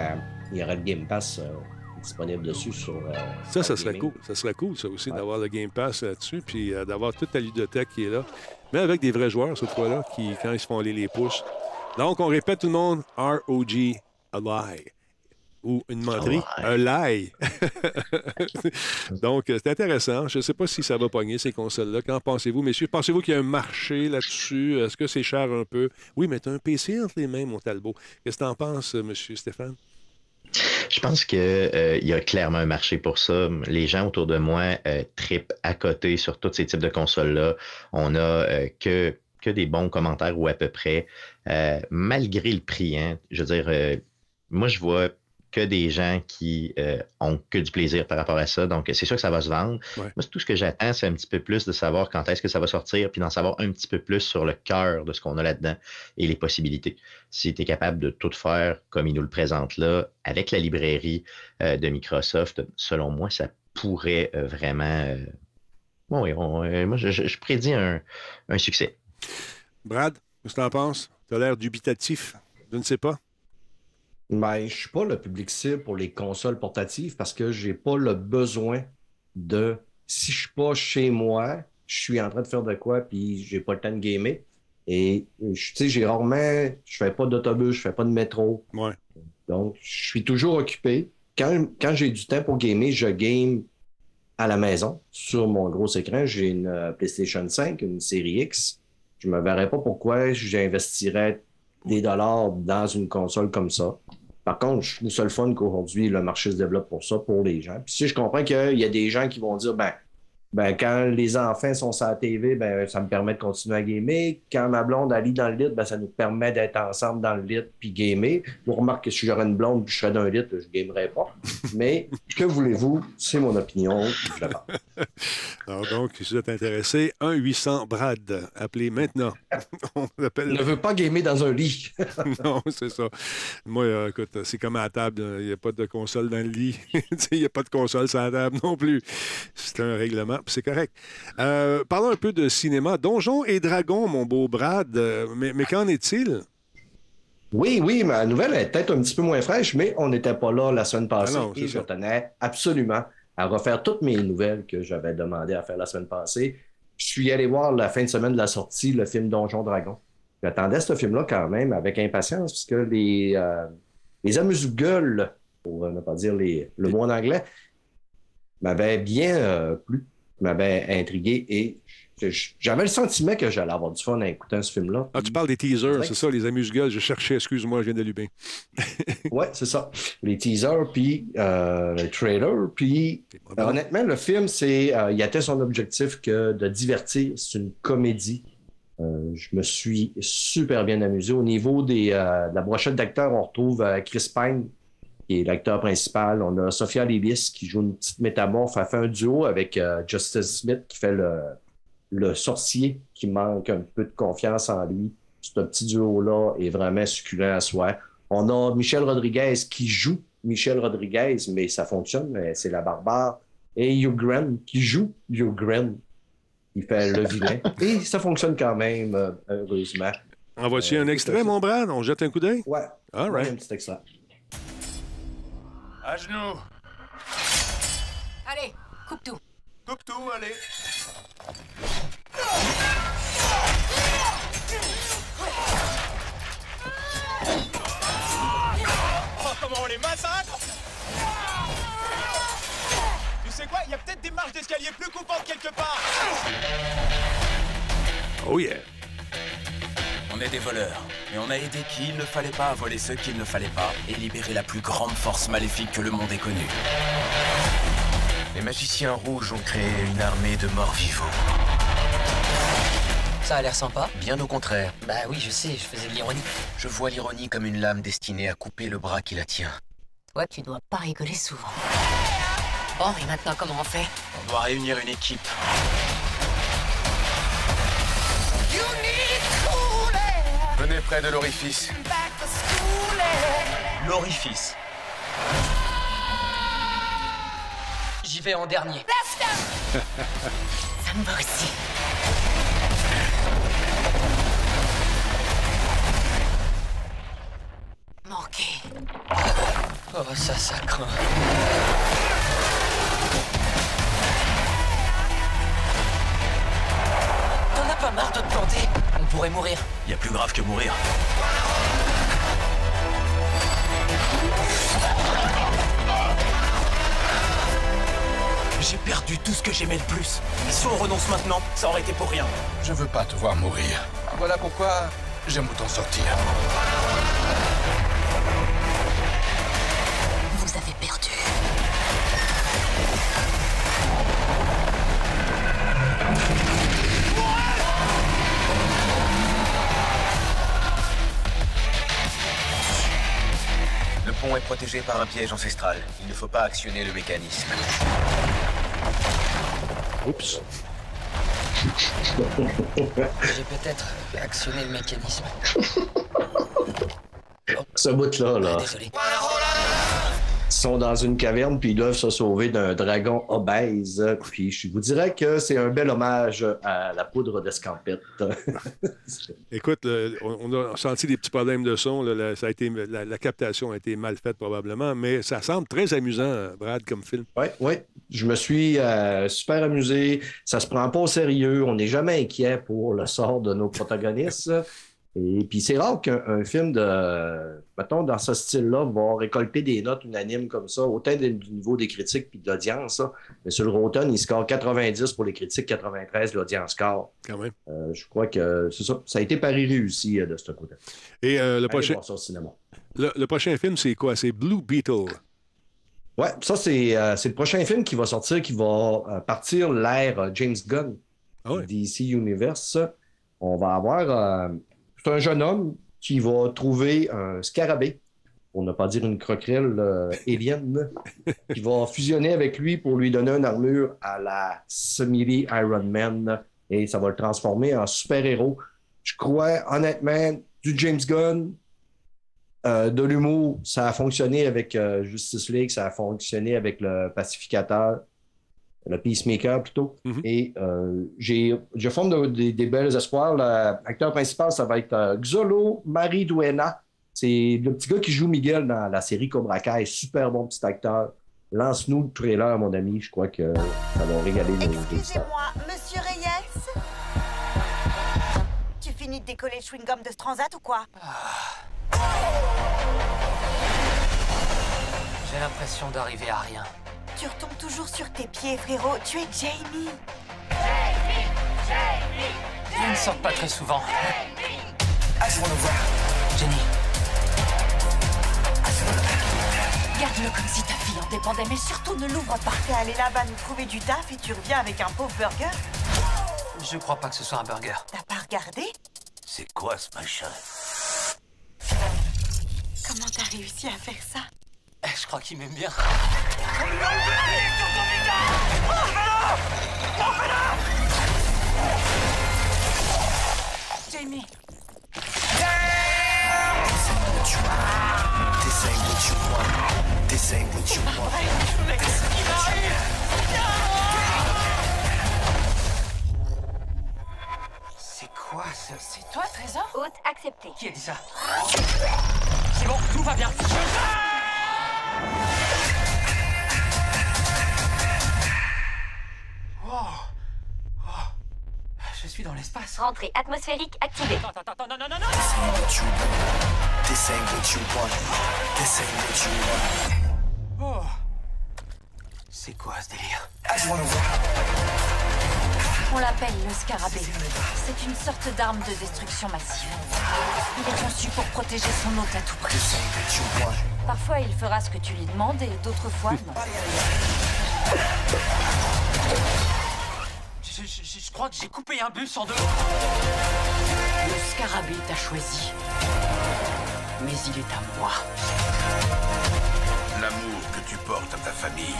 B: y aura le Game Pass euh, disponible dessus sur. euh,
A: Ça, ça serait cool. Ça serait cool, ça aussi,
B: Ouais.
A: d'avoir le Game Pass là-dessus, puis euh, d'avoir toute ta ludothèque qui est là. Mais avec des vrais joueurs, cette fois-là, qui, quand ils se font aller les pouces. Donc, on répète tout le monde, ROG Ally. Ou une menterie, un lie. Donc, euh, c'est intéressant. Je ne sais pas si ça va pogner, ces consoles-là. Qu'en pensez-vous, messieurs? Pensez-vous qu'il y a un marché là-dessus? Est-ce que c'est cher un peu? Oui, mais tu as un PC entre les mains, mon Talbot. Qu'est-ce que tu en penses, euh, monsieur Stéphane?
C: Je pense qu'il y a clairement un marché pour ça. Les gens autour de moi euh, tripent à côté sur tous ces types de consoles-là. On a euh, que, que des bons commentaires ou à peu près. Euh, malgré le prix, hein, je veux dire, euh, moi je vois que des gens qui euh, ont que du plaisir par rapport à ça. Donc, c'est sûr que ça va se vendre. Moi, tout ce que j'attends, c'est un petit peu plus de savoir quand est-ce que ça va sortir, puis d'en savoir un petit peu plus sur le cœur de ce qu'on a là-dedans et les possibilités. Si tu es capable de tout faire comme il nous le présente là, avec la librairie euh, de Microsoft, selon moi, ça pourrait euh, vraiment. bon, oui, moi, je, prédis un, succès.
A: Brad, qu'est-ce que tu en penses? Tu as l'air dubitatif. Je ne sais pas.
B: Ben, je ne suis pas le public cible pour les consoles portatives parce que je n'ai pas le besoin de. Si je ne suis pas chez moi, je suis en train de faire de quoi, puis j'ai pas le temps de gamer. Et tu sais, j'ai rarement. Je fais pas d'autobus, je fais pas de métro.
A: Ouais.
B: Donc, je suis toujours occupé. Quand, quand j'ai du temps pour gamer, je game à la maison sur mon gros écran. J'ai une euh, PlayStation 5, une série X. Je me verrais pas pourquoi j'investirais des dollars dans une console comme ça. Par contre, je trouve ça le fun qu'aujourd'hui, le marché se développe pour ça, pour les gens. Puis si je comprends qu'il y a des gens qui vont dire, ben, ben, quand les enfants sont sur la TV, ben, ça me permet de continuer à gamer. Quand ma blonde lit dans le lit, ben, ça nous permet d'être ensemble dans le lit puis gamer. Vous remarquez que si j'aurais une blonde puis je serais dans le lit, je ne gamerais pas. Mais que voulez-vous? C'est mon opinion.
A: Alors donc, si vous êtes intéressé, 1-800-BRAD. Appelez maintenant.
B: On appelle... Ne veut pas gamer dans un lit.
A: non, c'est ça. Moi, euh, écoute, c'est comme à la table. Il n'y a pas de console dans le lit. Il n'y a pas de console sur la table non plus. C'est un règlement c'est correct. Euh, parlons un peu de cinéma. Donjons et Dragons, mon beau Brad, euh, mais, qu'en est-il?
B: Oui, oui, ma nouvelle est peut-être un petit peu moins fraîche, mais on n'était pas là la semaine passée ah et je tenais absolument à refaire toutes mes nouvelles que j'avais demandé à faire la semaine passée. Je suis allé voir la fin de semaine de la sortie, le film Donjon Dragon. J'attendais ce film-là quand même avec impatience, parce que les, euh, les amuse-gueules, pour ne pas dire les, le mot en anglais, m'avaient bien plu m'avait intrigué et j'avais le sentiment que j'allais avoir du fun en écoutant ce film-là.
A: Ah, tu parles des teasers, c'est ça, les amuse-gueules. Je cherchais, excuse-moi, je viens d'allumer.
B: oui, c'est ça. Les teasers, puis euh, le trailer. Puis honnêtement, le film, c'est euh, il atteint son objectif que de divertir. C'est une comédie. Euh, je me suis super bien amusé. Au niveau des, de la brochette d'acteurs, on retrouve Chris Pine, qui est l'acteur principal. On a Sophia Levis qui joue une petite métamorphe. Elle fait un duo avec euh, Justice Smith qui fait le, le sorcier qui manque un peu de confiance en lui. Ce petit duo-là est vraiment succulent à soi. On a Michel Rodriguez qui joue Michel Rodriguez, mais ça fonctionne, c'est la barbare. Et Hugh Grant qui joue Hugh Grant. Il fait le vilain. Et ça fonctionne quand même, euh, heureusement.
A: En voici un extrait, mon Brad? On jette un coup d'œil?
B: Ouais.
A: All right.
B: un petit extrait.
F: À genoux.
G: Allez, coupe tout.
F: Coupe tout, allez. Oh, comment on les massacre Tu sais quoi Il y a peut-être des marches d'escalier plus coupantes quelque part.
A: Oh yeah.
F: On est des voleurs, mais on a aidé qui il ne fallait pas à voler ceux qu'il ne fallait pas et libérer la plus grande force maléfique que le monde ait connue. Les magiciens rouges ont créé une armée de morts vivants.
G: Ça a l'air sympa.
F: Bien au contraire.
G: Bah oui, je sais, je faisais de l'ironie.
F: Je vois l'ironie comme une lame destinée à couper le bras qui la tient.
G: Toi, tu dois pas rigoler souvent. Bon, et maintenant, comment on fait?
F: On doit réunir une équipe. Près de l'orifice. L'orifice.
G: J'y vais en dernier. Ça me va aussi. Manqué. Oh, ça, ça craint. Pas marre de te planter On pourrait mourir.
F: Il y a plus grave que mourir. J'ai perdu tout ce que j'aimais le plus. Si on renonce maintenant, ça aurait été pour rien.
H: Je veux pas te voir mourir. Voilà pourquoi j'aime autant sortir.
F: Pont est protégé par un piège ancestral. Il ne faut pas actionner le mécanisme.
A: Oups.
I: J'ai peut-être actionné le mécanisme.
B: Ce bout-là, là.
I: Désolé.
B: Sont dans une caverne, puis ils doivent se sauver d'un dragon obèse. Puis je vous dirais que c'est un bel hommage à la poudre d'escampette.
A: Écoute, le- on, a senti des petits problèmes de son. là, ça a été, la, la captation a été mal faite probablement, mais ça semble très amusant, Brad, comme film.
B: Oui, oui. Je me suis euh, super amusé. Ça se prend pas au sérieux. On n'est jamais inquiet pour le sort de nos protagonistes. Et puis c'est rare qu'un un film de, mettons, dans ce style-là, va récolter des notes unanimes comme ça, autant du niveau des critiques puis de l'audience. là. Mais sur le Rotten, il score 90 pour les critiques, 93 l'audience score.
A: Quand même.
B: Euh, je crois que c'est ça. Ça a été pari réussi euh, de ce côté.
A: Et euh, le, prochain,
B: voir ça au cinéma.
A: le, le prochain film, c'est quoi? C'est Blue Beetle.
B: Ouais, ça, c'est euh, le prochain film qui va sortir, qui va euh, partir l'ère James Gunn
A: Ah.
B: DC Universe. On va avoir. C'est un jeune homme qui va trouver un scarabée, pour ne pas dire une croquerelle euh, alien, qui va fusionner avec lui pour lui donner une armure à la simili Iron Man et ça va le transformer en super-héros. Je crois, honnêtement, du James Gunn, euh, de l'humour, ça a fonctionné avec euh, Justice League, ça a fonctionné avec le Pacificateur, le Peacemaker plutôt.
A: Mhm.
B: Et euh, j'ai, je forme de- des- des belles espoirs. L'acteur principal, ça va être euh, Xolo Mariduena. C'est le petit gars qui joue Miguel dans la série Cobra Kai. Super bon petit acteur. Lance-nous le trailer, mon ami. Je crois que ça va régaler nos.
J: Excusez-moi, monsieur Reyes Tu finis de décoller le chewing-gum de ce transat ou quoi?
I: J'ai l'impression d'arriver à rien.
J: Tu retombes toujours sur tes pieds, frérot. Tu es Jamie.
I: Ils ne sortent pas très souvent. Jenny,
J: Garde-le comme si ta fille en dépendait, mais surtout ne l'ouvre pas. T'es allé là-bas nous trouver du taf et tu reviens avec un pauvre burger
I: je crois pas que ce soit un burger.
J: T'as pas regardé?
H: C'est quoi ce machin?
J: Comment t'as réussi à faire ça?
I: Je crois qu'il m'aime bien.
J: Jamie
I: C'est quoi ça? C'est
J: Toi, Trésor?
G: Hôte accepté.
I: qui a dit ça? C'est bon, tout va bien. Oh. Je suis dans l'espace.
G: Rentrée atmosphérique activée.
I: Attends, attends, attends, non, non, non, non Oh. C'est quoi ce délire?
J: On l'appelle le scarabée. C'est une sorte d'arme de destruction massive. Il est conçu pour protéger son hôte à tout prix. Parfois, il fera ce que tu lui demandes et d'autres fois, non.
I: je, je- je- je crois que j'ai coupé un bus en deux.
J: Le scarabée t'a choisi. Mais il est à moi.
H: L'amour que tu portes à ta famille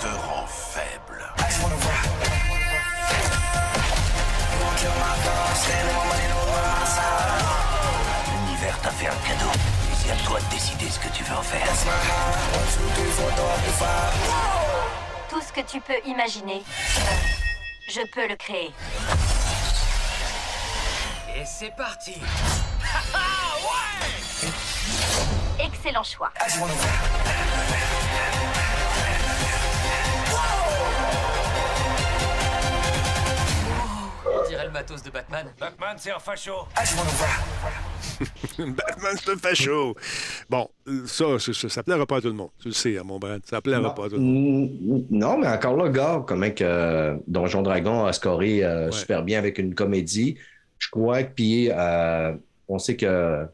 H: te rend faible. L'univers t'a fait un cadeau. C'est à toi de décider ce que tu veux en faire.
G: Tout ce que tu peux imaginer, je peux le créer.
I: Et c'est parti.
G: Excellent choix.
I: On dirait le matos de Batman.
H: Batman, c'est un facho.
A: Batman, c'est un facho. Bon, ça, ça, ça, ça plaira pas à tout le monde. Tu le sais, hein, mon Brad. Ça plaira pas à tout le monde.
B: Non, mais encore là, gars, comment que euh, Donjon Dragon a scoré euh,
A: Ouais.
B: super bien avec une comédie. Je crois que, puis, euh, on sait que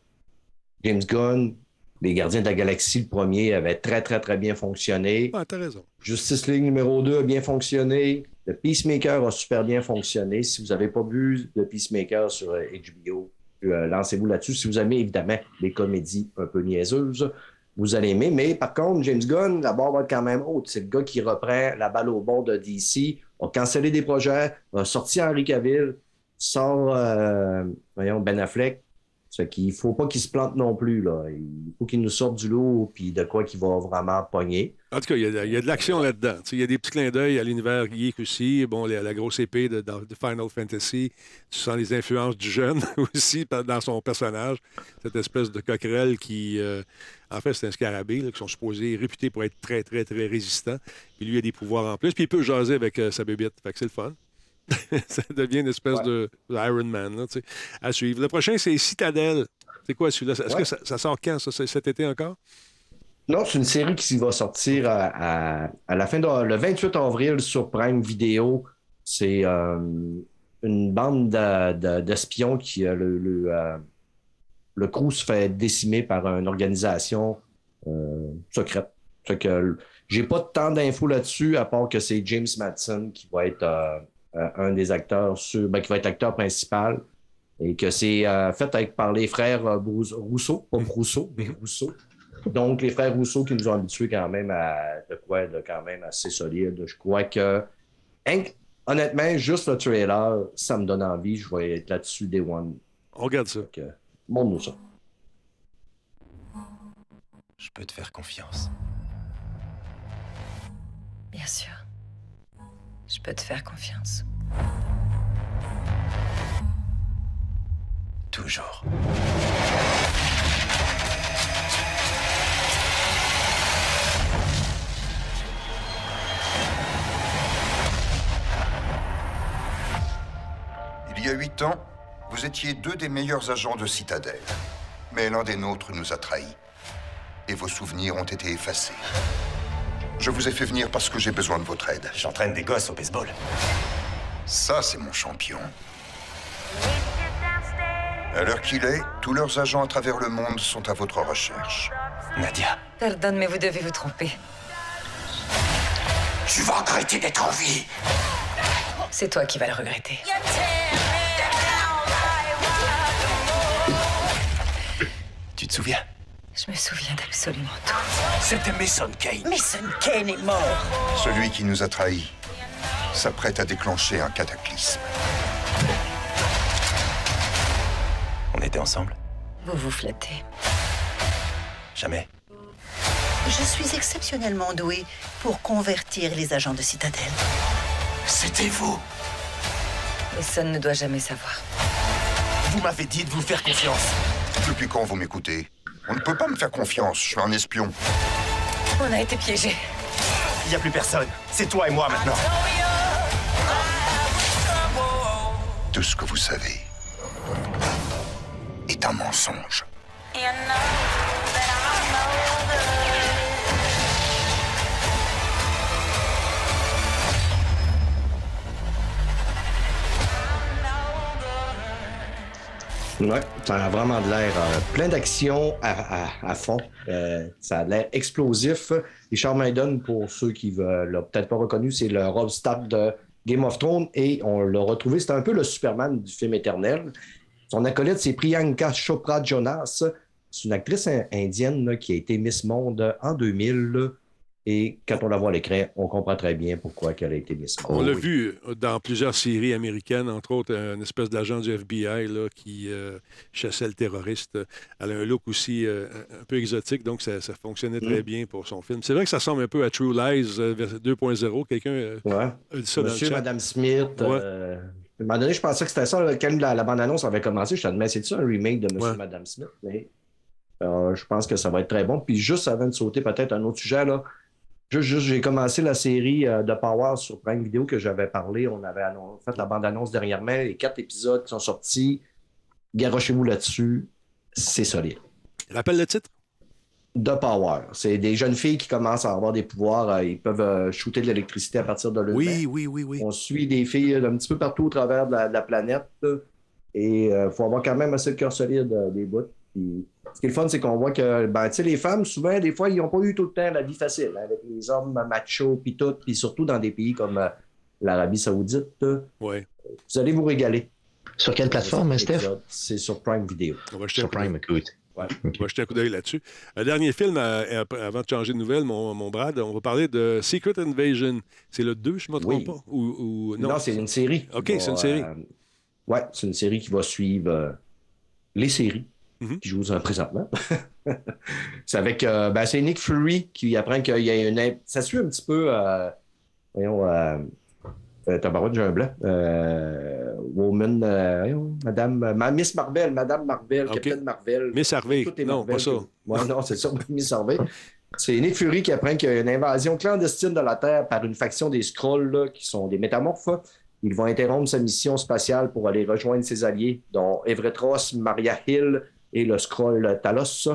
B: James Gunn, Les Gardiens de la Galaxie, le premier, avait très, très, très bien fonctionné.
A: Ah, t'as raison.
B: Justice League numéro 2 a bien fonctionné. Le Peacemaker a super bien fonctionné. Si vous n'avez pas vu le Peacemaker sur HBO, lancez-vous là-dessus. Si vous aimez évidemment les comédies un peu niaiseuses, vous allez aimer. Mais par contre, James Gunn, la barre va être quand même haute. C'est le gars qui reprend la balle au bord de DC, a cancellé des projets, a sorti Henri Cavill, sort, voyons, Ben Affleck. Ce qu'il faut pas qu'il se plante non plus. Là. Il faut qu'il nous sorte du lot puis de quoi qu'il va vraiment pogner.
A: En tout cas, il y a, de l'action là-dedans. Il y a des petits clins d'œil à l'univers geek aussi. Bon, la, grosse épée de, Final Fantasy. Tu sens les influences du jeune aussi dans son personnage. Cette espèce de coquerelle qui, euh, en fait, c'est un scarabée, qui sont supposés réputés pour être très, très, très résistants. Puis lui, il a des pouvoirs en plus. Puis il peut jaser avec euh, sa bébite. Fait que c'est le fun. ça devient une espèce de Iron Man là, à suivre. Le prochain, c'est Citadel. C'est quoi celui-là? Est-ce que ça, sort quand, ça, cet été encore?
B: Non, c'est une série qui va sortir à, la fin de, le 28 avril sur Prime Video. C'est euh, une bande d'espions qui euh, le, le, euh, le crew se fait décimer par une organisation secrète. Fait que j'ai pas tant d'infos là-dessus, à part que c'est James Madsen qui va être euh, un des acteurs sur, ben, qui va être acteur principal et que c'est euh, fait avec, par les frères euh, Rousseau, pas Rousseau, mais Rousseau. Donc, les frères Rousseau qui nous ont habitués quand même à de quoi de quand même assez solide. Je crois que, honnêtement, juste le trailer, ça me donne envie. Je vais être là-dessus des one.
A: On regarde ça.
B: Montre-nous ça.
F: Je peux te faire confiance.
J: Bien sûr. Je peux te faire confiance.
F: Toujours.
H: Il y a huit ans, vous étiez deux des meilleurs agents de Citadel. Mais l'un des nôtres nous a trahis. Et vos souvenirs ont été effacés. Je vous ai fait venir parce que j'ai besoin de votre aide.
F: J'entraîne des gosses au baseball.
H: Ça, c'est mon champion. À l'heure qu'il est, tous leurs agents à travers le monde sont à votre recherche.
F: Nadia.
J: Pardonne, mais vous devez vous tromper.
H: Tu vas regretter d'être en vie.
J: C'est toi qui vas le regretter.
F: Tu te souviens?
J: Je me souviens d'absolument tout.
F: C'était Mason Kane.
J: Mason Kane est mort.
H: Celui qui nous a trahis s'apprête à déclencher un cataclysme.
F: On était ensemble
J: Vous vous flattez.
F: Jamais.
K: Je suis exceptionnellement doué pour convertir les agents de Citadel.
F: C'était vous
J: Mason ne doit jamais savoir.
F: Vous m'avez dit de vous faire confiance.
H: Depuis quand vous m'écoutez? On ne peut pas me faire confiance, je suis un espion.
J: On a été piégés.
F: Il n'y a plus personne. C'est toi et moi maintenant.
H: Tout ce que vous savez est un mensonge.
B: Ouais, ça a vraiment de l'air euh, plein d'action à, fond. Euh, ça a l'air explosif. Richard Maiden, pour ceux qui ne l'ont peut-être pas reconnu, c'est le Rob Stark de Game of Thrones et on l'a retrouvé. C'est un peu le Superman du film éternel. Son acolyte, c'est Priyanka Chopra Jonas. C'est une actrice indienne qui a été Miss Monde en 2000. Et quand on la voit à l'écran, on comprend très bien pourquoi elle a été mise.
A: On l'a vu euh, dans plusieurs séries américaines, entre autres une espèce d'agent du FBI là, qui euh, chassait le terroriste. Elle a un look aussi euh, un peu exotique, donc ça, fonctionnait très mm. bien pour son film. C'est vrai que ça ressemble un peu à True Lies 2.0. Quelqu'un
B: ouais. a dit ça Monsieur, dans le Madame Smith. à un moment donné, je pensais que c'était ça. Quand la, bande-annonce avait commencé, je me disais, mais c'est ça un remake de Monsieur et Madame Smith? Mais je pense que ça va être très bon. Puis juste avant de sauter peut-être un autre sujet, là, j'ai commencé la série euh, de Power sur Prime Vidéo que j'avais parlé. On avait fait la bande-annonce dernièrement. Les quatre épisodes qui sont sortis. Garochez-vous là-dessus. C'est solide.
A: Rappelle le titre?
B: The Power. C'est des jeunes filles qui commencent à avoir des pouvoirs. Euh, ils peuvent euh, shooter de l'électricité à partir de leur
A: Oui, oui, oui, oui.
B: On suit des filles un petit peu partout au travers de la, planète. Et il faut avoir quand même assez de cœur solide des bouts ce qui est le fun, c'est qu'on voit que ben, les femmes, souvent, des fois, ils n'ont pas eu tout le temps la vie facile, hein, avec les hommes machos, puis tout, puis surtout dans des pays comme euh, l'Arabie Saoudite.
A: Ouais.
B: Vous allez vous régaler.
C: Sur quelle plateforme, Steph?
B: C'est sur Prime Video.
A: On va jeter
C: sur Prime, écoute.
A: Ouais. On va jeter un coup d'œil là-dessus. Un dernier film, euh, avant de changer de nouvelle, mon, mon, Brad, on va parler de Secret Invasion. C'est le 2, je ne me trompe pas? Ou,
B: non, non c'est une série.
A: OK, c'est une série. Euh,
B: oui, c'est une série qui va suivre euh, les séries mm-hmm. qui jouent présentement. c'est avec ben, c'est Nick Fury qui apprend qu'il y a une. Ça suit un petit peu. voyons euh, Tabarouette, j'ai un blanc. Euh, woman, euh, Madame, Miss Marvel, Madame Marvel, Captain Marvel.
A: Miss Harvey. non, pas ça.
B: Ouais, non, c'est ça, Miss Harvey. C'est Nick Fury qui apprend qu'il y a une invasion clandestine de la Terre par une faction des Skrulls, qui sont des métamorphes. Ils vont interrompre sa mission spatiale pour aller rejoindre ses alliés, dont Everett Ross, Maria Hill et le Skrull Talos.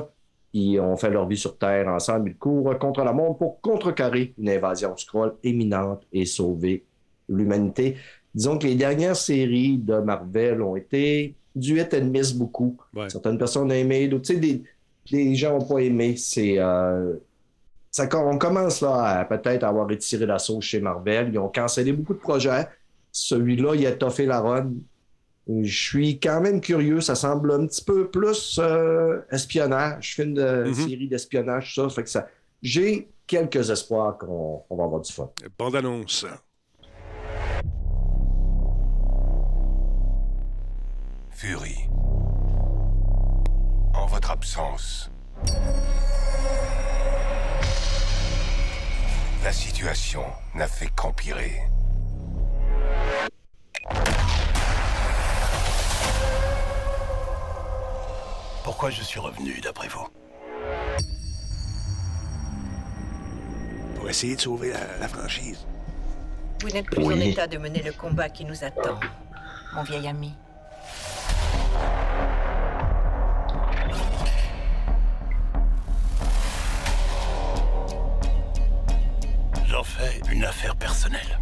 B: Ils ont fait leur vie sur Terre ensemble. Ils courent contre la monde pour contrecarrer une invasion Skrull imminente et sauver l'humanité. Disons que les dernières séries de Marvel ont été du hit and miss beaucoup. Certaines personnes ont aimé, d'autres, tu sais, des, gens n'ont pas aimé. C'est. Euh, ça, on commence là à peut-être avoir retiré la sauce chez Marvel. Ils ont cancellé beaucoup de projets. Celui-là, il a toffé la run. Je suis quand même curieux. Ça semble un petit peu plus euh, espionnage. Je fais une mm-hmm. série d'espionnage, ça. Fait que ça. J'ai quelques espoirs qu'on va avoir du fun.
A: Bande annonce.
L: Fury. En votre absence, la situation n'a fait qu'empirer.
M: Pourquoi je suis revenu, d'après vous
A: Pour essayer de sauver la, franchise.
K: Vous n'êtes plus en état de mener le combat qui nous attend, mon vieil ami.
M: J'en fais une affaire personnelle.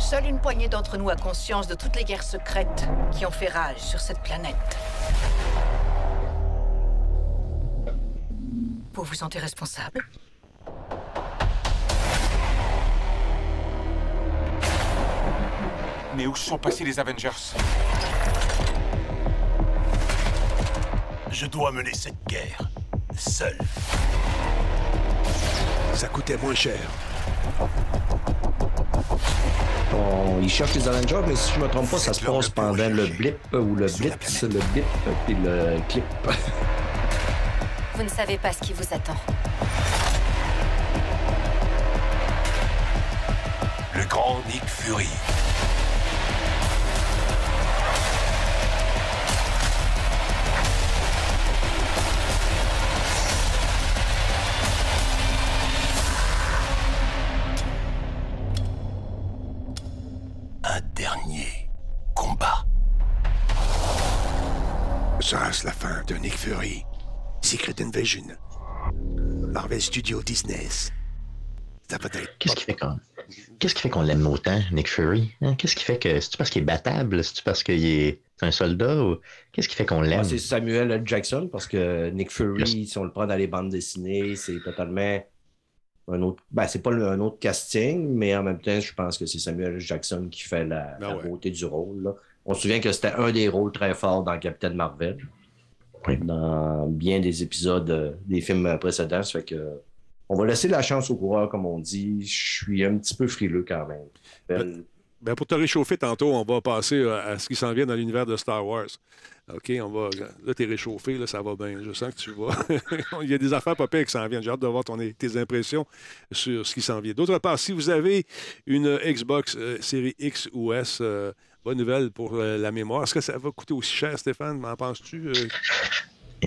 K: Seule une poignée d'entre nous a conscience de toutes les guerres secrètes qui ont fait rage sur cette planète. Vous vous sentez responsable?
L: Mais où sont passés les Avengers?
M: Je dois mener cette guerre, seul.
A: Ça coûtait moins cher.
B: Bon, ils cherchent les Avengers, mais si je me trompe pas, ça se passe pendant le blip ou le blitz, le bip puis le clip.
J: Vous ne savez pas ce qui vous attend.
L: Le grand Nick Fury.
A: Invasion. Marvel Studios Disney.
C: Qu'est-ce qui fait qu'on. Qu'est-ce qui fait qu'on l'aime autant, Nick Fury? Hein? Qu'est-ce qui fait que. C'est-tu parce qu'il est battable? C'est-tu parce qu'il est un soldat? Ou... Qu'est-ce qui fait qu'on l'aime?
B: c'est Samuel L. Jackson, parce que Nick Fury, si on le prend dans les bandes dessinées, c'est totalement un autre. Ben, c'est pas un autre casting, mais en même temps, je pense que c'est Samuel L. Jackson qui fait la, ben beauté du rôle. On se souvient que c'était un des rôles très forts dans Captain Marvel dans bien des épisodes euh, des films précédents. Ça fait que on va laisser la chance au coureur, comme on dit. Je suis un petit peu frileux quand même.
A: Ben, ben, pour te réchauffer tantôt, on va passer euh, à ce qui s'en vient dans l'univers de Star Wars. OK, on va. Là, t'es réchauffé, là, ça va bien. Je sens que tu vas. Il y a des affaires pas pires qui s'en viennent. J'ai hâte de voir ton, tes impressions sur ce qui s'en vient. D'autre part, si vous avez une Xbox euh, série X ou S, bonne nouvelle pour euh, la mémoire. Est-ce que ça va coûter aussi cher, Stéphane? M'en penses-tu? Euh?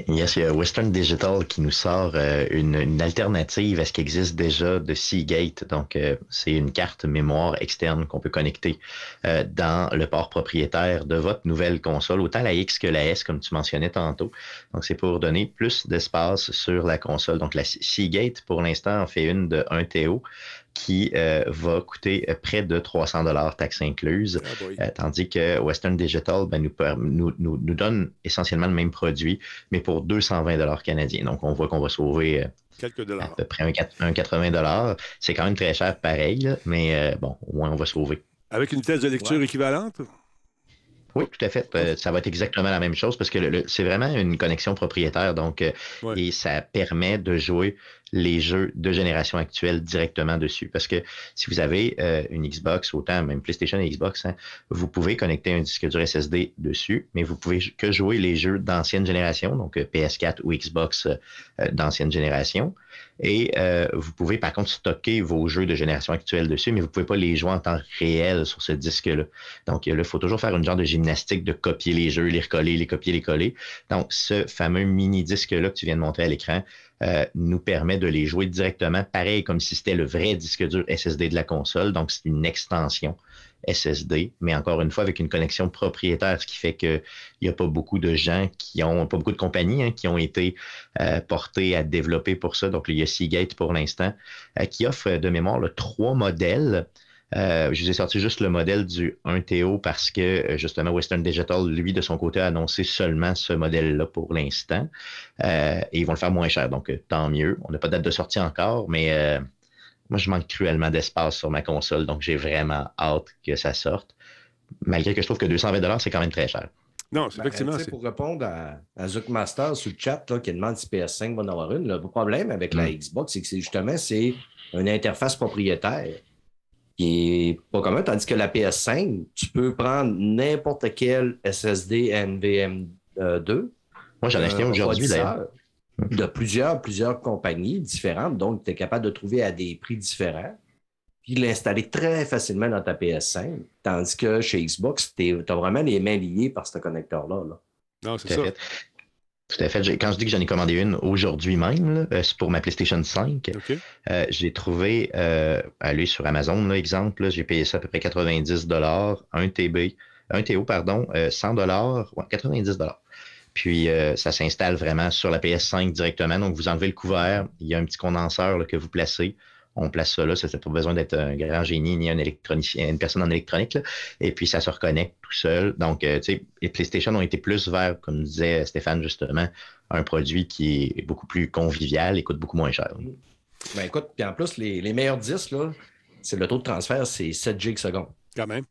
C: Yes, il y a Western Digital qui nous sort euh, une, alternative à ce qui existe déjà de Seagate. Donc, c'est une carte mémoire externe qu'on peut connecter dans le port propriétaire de votre nouvelle console, autant la X que la S, comme tu mentionnais tantôt. Donc, c'est pour donner plus d'espace sur la console. Donc, la Seagate, pour l'instant, en fait une de 1 TO qui euh, va coûter euh, près de 300 dollars taxes incluses, ah, euh, tandis que Western Digital ben, nous, nous, nous, donne essentiellement le même produit, mais pour 220 dollars canadiens. Donc, on voit qu'on va sauver
A: Quelques dollars.
C: à peu près un, 80 dollars. C'est quand même très cher pareil, mais bon, au moins on va sauver.
A: Avec une vitesse de lecture équivalente?
C: Oui, tout à fait. Euh, ça va être exactement la même chose parce que c'est vraiment une connexion propriétaire. Donc, euh, et ça permet de jouer les jeux de génération actuelle directement dessus. Parce que si vous avez euh, une Xbox, autant même PlayStation et Xbox, hein, vous pouvez connecter un disque dur SSD dessus, mais vous pouvez que jouer les jeux d'ancienne génération, donc euh, PS4 ou Xbox euh, euh, d'ancienne génération. Et vous pouvez par contre stocker vos jeux de génération actuelle dessus, mais vous ne pouvez pas les jouer en temps réel sur ce disque-là. Donc, il faut toujours faire une genre de gymnastique de copier les jeux, les recoller, les copier, les coller. Donc, ce fameux mini-disque-là que tu viens de montrer à l'écran euh, nous permet de les jouer directement, pareil comme si c'était le vrai disque dur SSD de la console. Donc, c'est une extension SSD, mais encore une fois avec une connexion propriétaire, ce qui fait qu'il n'y a pas beaucoup de gens qui ont, pas beaucoup de compagnies hein, qui ont été euh, portées à développer pour ça. Donc, il y a Seagate pour l'instant, euh, qui offre de mémoire trois modèles. Euh, je vous ai sorti juste le modèle du 1TO parce que euh, justement Western Digital, lui, de son côté, a annoncé seulement ce modèle-là pour l'instant. Euh, et ils vont le faire moins cher, donc tant mieux. On n'a pas de date de sortie encore, mais euh, moi, je manque cruellement d'espace sur ma console, donc j'ai vraiment hâte que ça sorte. Malgré que je trouve que 220 c'est quand même très cher.
A: Non, c'est
B: Ben,
A: effectivement.
B: pour répondre à, à Zook Master sur le chat là, qui demande si PS5 va en avoir une, le problème avec la Xbox, c'est que c'est justement c'est une interface propriétaire qui est pas commun, tandis que la PS5, tu peux prendre n'importe quel SSD NVM2.
C: Moi, j'en ai acheté
B: un
C: aujourd'hui, d'ailleurs.
B: De plusieurs, plusieurs compagnies différentes, donc tu es capable de trouver à des prix différents, puis l'installer très facilement dans ta PS5, tandis que chez Xbox, tu as vraiment les mains liées par ce connecteur-là. là.
A: Non,
C: à fait. Tout à fait. Quand je dis que j'en ai commandé une aujourd'hui même, euh, c'est pour ma PlayStation 5. Euh, j'ai trouvé, euh, aller sur Amazon, là, exemple, là, j'ai payé ça à peu près 90 1 TB, 1 TO, pardon, euh, 100 ouais, 90 Puis euh, ça s'installe vraiment sur la PS5 directement. Donc vous enlevez le couvert, il y a un petit condenseur là, que vous placez. On place ça là, ça n'a pas besoin d'être un grand génie ni un électronicien, une personne en électronique. là. Et puis ça se reconnecte tout seul. Donc, euh, tu sais, les PlayStation ont été plus vers, comme disait Stéphane justement, un produit qui est beaucoup plus convivial et coûte beaucoup moins cher.
B: Ben écoute, puis en plus, les, les meilleurs disques, là, c'est le taux de transfert, c'est 7 gigs secondes.
A: Quand même.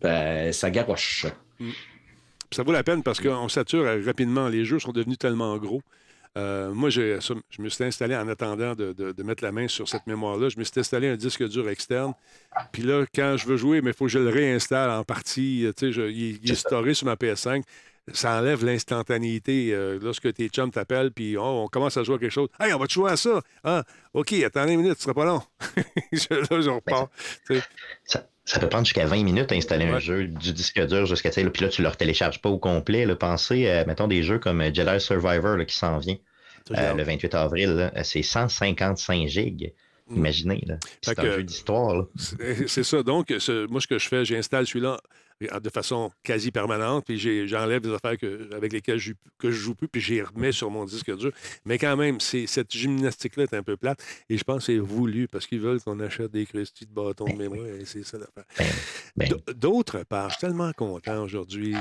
B: Ben, ça garoche.
A: Puis ça vaut la peine parce qu'on sature rapidement. Les jeux sont devenus tellement gros. Euh, moi, je me suis installé en attendant de, de- de mettre la main sur cette mémoire-là. Je me suis installé un disque dur externe. Puis là, quand je veux jouer, mais il faut que je le réinstalle en partie. euh, Tu sais, je- il, il est storé sur ma PS5. Ça enlève l'instantanéité. euh, lorsque tes chums t'appellent, puis oh, on commence à jouer à quelque chose. Hey, on va te jouer à ça. Ah, OK, attends une minute, ce sera pas long. Je- là, je repars.
C: Ça, ça peut prendre jusqu'à 20 minutes à installer un jeu du disque dur jusqu'à. Puis là, tu ne le télécharges pas au complet. Là. Pensez, à, mettons, des jeux comme Jedi Survivor là, qui s'en vient euh, le 28 avril. là. C'est 155 gigs. Imaginez. là. Puis
A: Fait
C: C'est un jeu d'histoire.
A: C'est ça. Donc, ce- moi, ce que je fais, j'installe celui-là euh, de façon quasi permanente, puis j'enlève des affaires que- avec lesquelles je, que je joue plus, puis j'y remets sur mon disque dur. Mais quand même, c'est- cette gymnastique-là est un peu plate, et je pense que c'est voulu, parce qu'ils veulent qu'on achète des crustis de bâtons de mémoire, et c'est ça l'affaire.
C: Ben,
A: D- D'autre part, je suis tellement content aujourd'hui.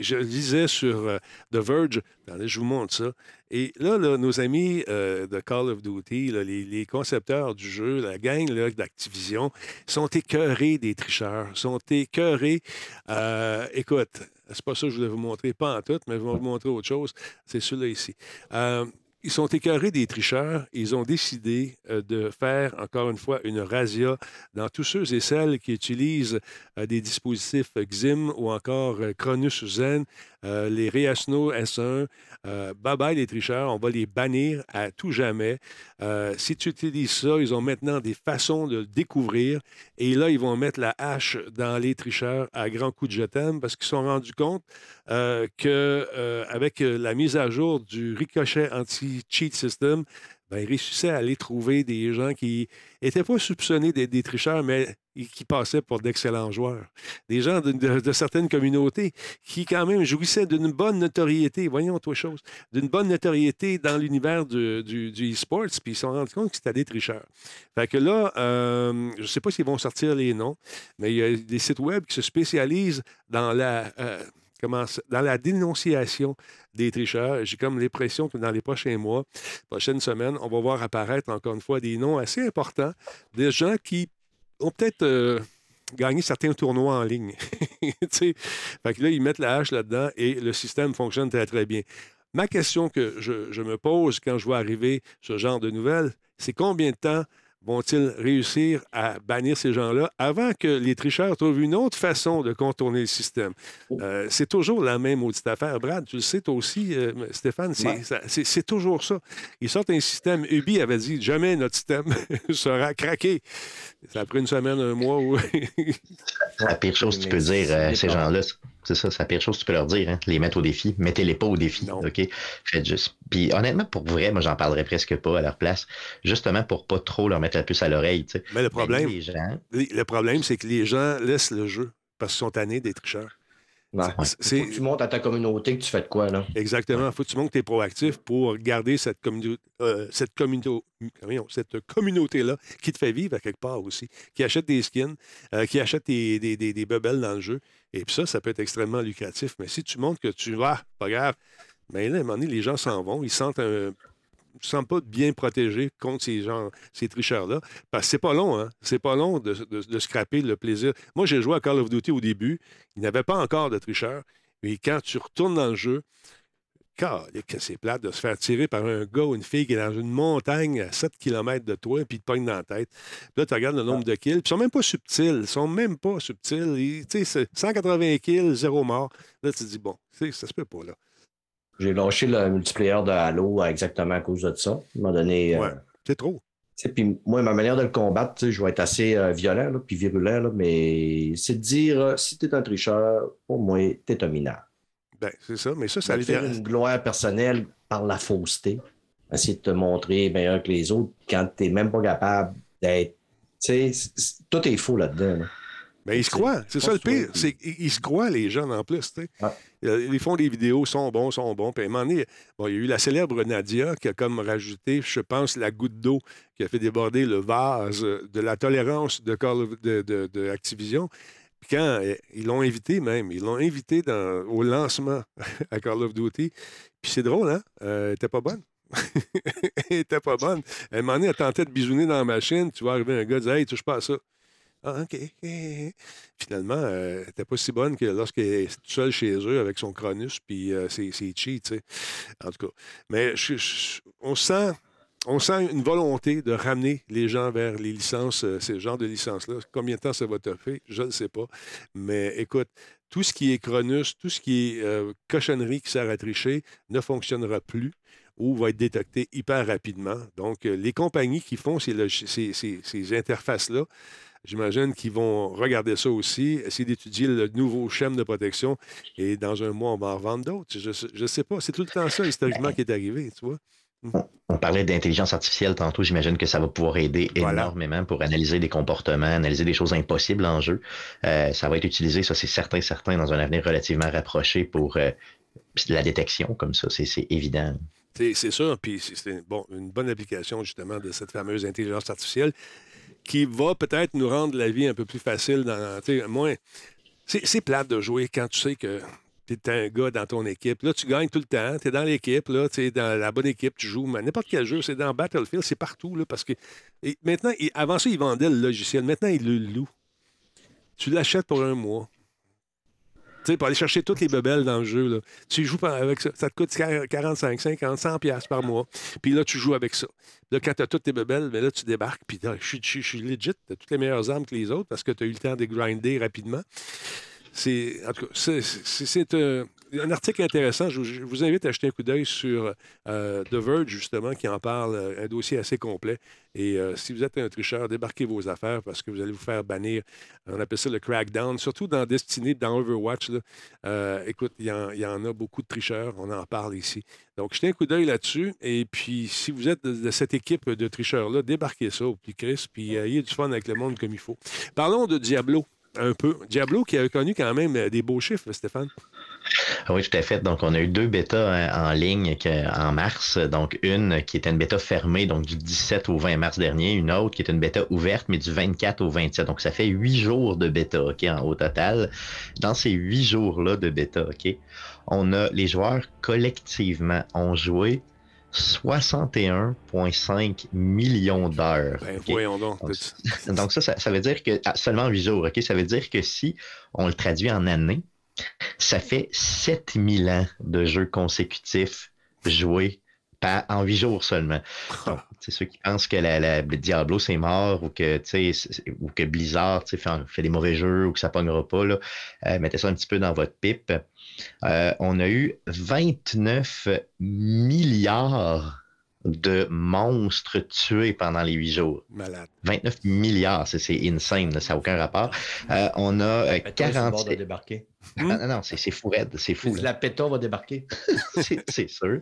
A: Je lisais sur euh, The Verge, attendez, je vous montre ça. Et là, nos amis euh, de Call of Duty, les, concepteurs du jeu, la gang d'Activision, sont écœurés des tricheurs, sont écœurés. euh, écoute, c'est pas ça que je voulais vous montrer, pas en tout, mais je vais vous montrer autre chose. C'est celui-là ici. Ils sont écœurés des tricheurs. Ils ont décidé euh, de faire, encore une fois, une razzia dans tous ceux et celles qui utilisent euh, des dispositifs XIM ou encore euh, Cronus Zen, euh, les Reasno S1. euh, bye bye les tricheurs, on va les bannir à tout jamais. Si tu utilises ça, ils ont maintenant des façons de le découvrir et là, ils vont mettre la hache dans les tricheurs à grands coups de jetem parce qu'ils se sont rendus compte qu'avec la mise à jour du ricochet anti-cheat system, ben, ils réussissaient à aller trouver des gens qui n'étaient pas soupçonnés d'être des tricheurs, mais qui passaient pour d'excellents joueurs. Des gens de, certaines communautés qui, quand même, jouissaient d'une bonne notoriété, voyons toi chose, d'une bonne notoriété dans l'univers du e-sports, puis ils se sont rendus compte que c'était des tricheurs. Fait que là, euh, je ne sais pas s'ils vont sortir les noms, mais il y a des sites web qui se spécialisent dans la. euh, dans la dénonciation des tricheurs. J'ai comme l'impression que dans les prochains mois, prochaines semaines, on va voir apparaître encore une fois des noms assez importants, des gens qui ont peut-être euh, gagné certains tournois en ligne. fait que là, ils mettent la hache là-dedans et le système fonctionne très, très bien. Ma question que je me pose quand je vois arriver ce genre de nouvelles, c'est combien de temps vont-ils réussir à bannir ces gens-là avant que les tricheurs trouvent une autre façon de contourner le système?
B: Oh.
A: Euh, c'est toujours la même audite affaire. Brad, tu le sais toi aussi, euh, Stéphane, c'est,
B: Ouais.
A: ça- c'est- c'est toujours ça. Ils sortent un système. Ubi avait dit jamais notre système sera craqué. Ça a pris une semaine, un mois. Ou...
C: C'est la pire chose que tu peux dire euh, à ces gens-là. C'est ça, c'est la pire chose que tu peux leur dire. Hein? Les mettre au défi. Mettez-les pas au défi. OK? Faites juste. Puis honnêtement, pour vrai, moi, j'en parlerais presque pas à leur place. Justement pour pas trop leur mettre la puce à l'oreille. tu sais.
A: Mais le problème,
C: les gens.
A: le problème, c'est que les gens laissent le jeu parce qu'ils sont tannés des tricheurs.
B: Ouais.
A: C'est-
B: Faut que tu montres à ta communauté que tu fais de quoi, là.
A: Exactement. Il faut que tu montres que tu es proactif pour garder cette, euh, cette, communauté-là qui te fait vivre à quelque part aussi, qui achète des skins, euh, qui achète des, des, des, des bebelles dans le jeu. Et puis ça, ça peut être extrêmement lucratif. Mais si tu montres que tu vas, pas grave, mais là, à un moment donné, les gens s'en vont, ils sentent un. Ils se sentent pas bien protégés contre ces gens, ces tricheurs-là. Parce que c'est pas long, hein? C'est pas long de, de, de scraper le plaisir. Moi, j'ai joué à Call of Duty au début. Il n'y avait pas encore de tricheurs. Et quand tu retournes dans le jeu, que c'est plate de se faire tirer par un gars ou une fille qui est dans une montagne à 7 km de toi, puis te pogne dans la tête. Puis là, tu regardes le nombre de kills, puis ils sont même pas subtils. Ils sont même pas subtils. Ils- Tu sais, c'est 180 kills, zéro mort. Là, tu te dis, bon, ça se peut pas, là.
B: J'ai lâché le multiplayer de Halo exactement à cause de ça. À un moment donné. euh,
A: Ouais, c'est trop.
B: Puis moi, ma manière de le combattre, je vais être assez euh, violent là, puis virulent, là, mais c'est de dire euh, si tu es un tricheur, pour moi, tu es un mineur.
A: Ben, c'est ça, mais ça, ça
B: Faire
A: libère.
B: une gloire personnelle par la fausseté. Essayer de te montrer meilleur que les autres quand tu n'es même pas capable d'être. Tu sais, tout est faux là-dedans. là.
A: Ben, ils se croient. C'est ça le pire. C'est ils se croient, les jeunes, en plus. tu sais. Euh, Ils font des vidéos, sont bons, sont bons. Puis un moment donné, bon, il y a eu la célèbre Nadia qui a comme rajouté, je pense, la goutte d'eau qui a fait déborder le vase de la tolérance de, Call of- de, de- de Activision. Puis quand euh, ils l'ont invité même, ils l'ont invité au lancement à Call of Duty. Puis c'est drôle, hein? Euh, elle était pas bonne. elle était pas bonne. À un moment donné, elle tentait de bisouner dans la machine. Tu vois arriver un gars, dire Hey, touche pas à ça. Ah, OK. Finalement, euh, elle n'était pas si bonne que lorsqu'elle est seule chez eux avec son Cronus, puis euh, ses, cheats, tu sais. En tout cas. Mais on, sent, on sent une volonté de ramener les gens vers les licences, euh, ce genre de licences-là. Combien de temps ça va te faire? Je ne sais pas. Mais écoute, tout ce qui est Cronus, tout ce qui est euh, cochonnerie qui sert à tricher ne fonctionnera plus ou va être détecté hyper rapidement. Donc, euh, les compagnies qui font ces, ces- ces- ces interfaces-là, j'imagine qu'ils vont regarder ça aussi, essayer d'étudier le nouveau schème de protection et dans un mois, on va en vendre d'autres. Je ne sais pas. C'est tout le temps ça, historiquement, qui est arrivé, tu vois.
C: On parlait d'intelligence artificielle tantôt. J'imagine que ça va pouvoir aider énormément pour analyser des comportements, analyser des choses impossibles en jeu. Euh, ça va être utilisé, ça c'est certain, certain, dans un avenir relativement rapproché pour euh, la détection comme ça. C'est évident.
A: C'est sûr, puis c'est- c'est bon, une bonne application justement de cette fameuse intelligence artificielle qui va peut-être nous rendre la vie un peu plus facile. Dans, moins, c'est plate de jouer quand tu sais que tu un gars dans ton équipe. Là, tu gagnes tout le temps, tu es dans l'équipe, tu es dans la bonne équipe, tu joues. Mais n'importe quel jeu, c'est dans Battlefield, c'est partout, là, parce que maintenant, avant ça, ils vendaient le logiciel. Maintenant, ils le louent. Tu l'achètes pour un mois. Tu sais, pour aller chercher toutes les bebelles dans le jeu, tu joues avec ça. Ça te coûte 45, 50, 100 piastres par mois. Puis là, tu joues avec ça. Là, quand tu as toutes tes bebelles, ben là, tu débarques. Puis là, je suis legit. Tu as toutes les meilleures armes que les autres parce que tu as eu le temps de grinder rapidement. C'est, en tout cas, c'est, c'est- c'est, euh, un article intéressant. Je, vous invite à jeter un coup d'œil sur euh, The Verge, justement, qui en parle, euh, un dossier assez complet. Et euh, si vous êtes un tricheur, débarquez vos affaires parce que vous allez vous faire bannir. On appelle ça le crackdown, surtout dans Destiny, dans Overwatch. Euh, écoute, il y, en, a beaucoup de tricheurs. On en parle ici. Donc, jetez un coup d'œil là-dessus. Et puis, si vous êtes de, cette équipe de tricheurs-là, débarquez ça au Chris, puis ayez du fun avec le monde comme il faut. Parlons de Diablo un peu. Diablo qui a connu quand même euh, des beaux chiffres, Stéphane.
C: Ah Oui, tout à fait. Donc, on a eu deux bêtas hein, en ligne en mars. Donc, une qui était une bêta fermée, donc du 17 au 20 mars dernier. Une autre qui est une bêta ouverte, mais du 24 au 27. Donc, ça fait huit jours de bêta, OK, en, au total. Dans ces huit jours-là de bêta, OK, on a les joueurs collectivement ont joué 61,5 millions d'heures.
A: Ben, voyons donc.
C: Donc, ça, ça, veut dire que ah, seulement 8 jours, OK? Ça veut dire que si on le traduit en années, ça fait 7000 ans de jeux consécutifs joués pas en huit jours seulement. c'est ceux qui pensent que la, Diablo c'est mort ou que, ou que Blizzard fait, fait, des mauvais jeux ou que ça pognera pas, là, euh, mettez ça un petit peu dans votre pipe. Euh, on a eu 29 milliards de monstres tués pendant les huit jours.
A: Malade.
C: 29 milliards, c'est insane, ça n'a aucun rapport. Euh, on a 40...
B: va débarquer.
C: Ah, non, non, c'est fou raide, c'est fou.
B: La péto va débarquer.
C: c'est sûr.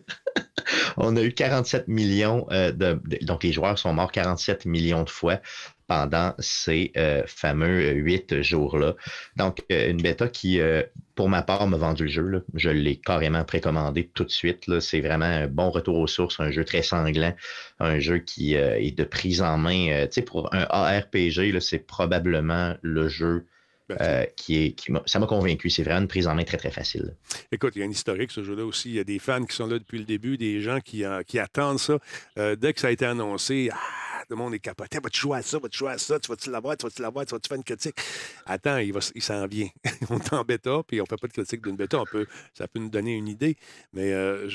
C: on a eu 47 millions euh, de, Donc, les joueurs sont morts 47 millions de fois pendant ces euh, fameux huit jours-là. Donc, euh, une bêta qui, pour ma part, m'a vendu le jeu. Je l'ai carrément précommandé tout de suite. C'est vraiment un bon retour aux sources, un jeu très sanglant, un jeu qui est de prise en main. tu sais, pour un ARPG, c'est probablement le jeu euh, qui est, qui ça m'a convaincu. C'est vraiment une prise en main très, très facile.
A: Écoute, il y a un historique, ce jeu-là aussi. Il y a des fans qui sont là depuis le début, des gens qui, euh, qui attendent ça. Euh, dès que ça a été annoncé, ah, le monde est capoté. Vas-tu jouer à ça? Vas-tu jouer à ça? Tu vas-tu l'avoir? Tu vas-tu l'avoir? Tu vas-tu faire une critique? Attends, il, il s'en vient. on est en bêta, puis on ne fait pas de critique d'une bêta. peut, ça peut nous donner une idée. Mais euh,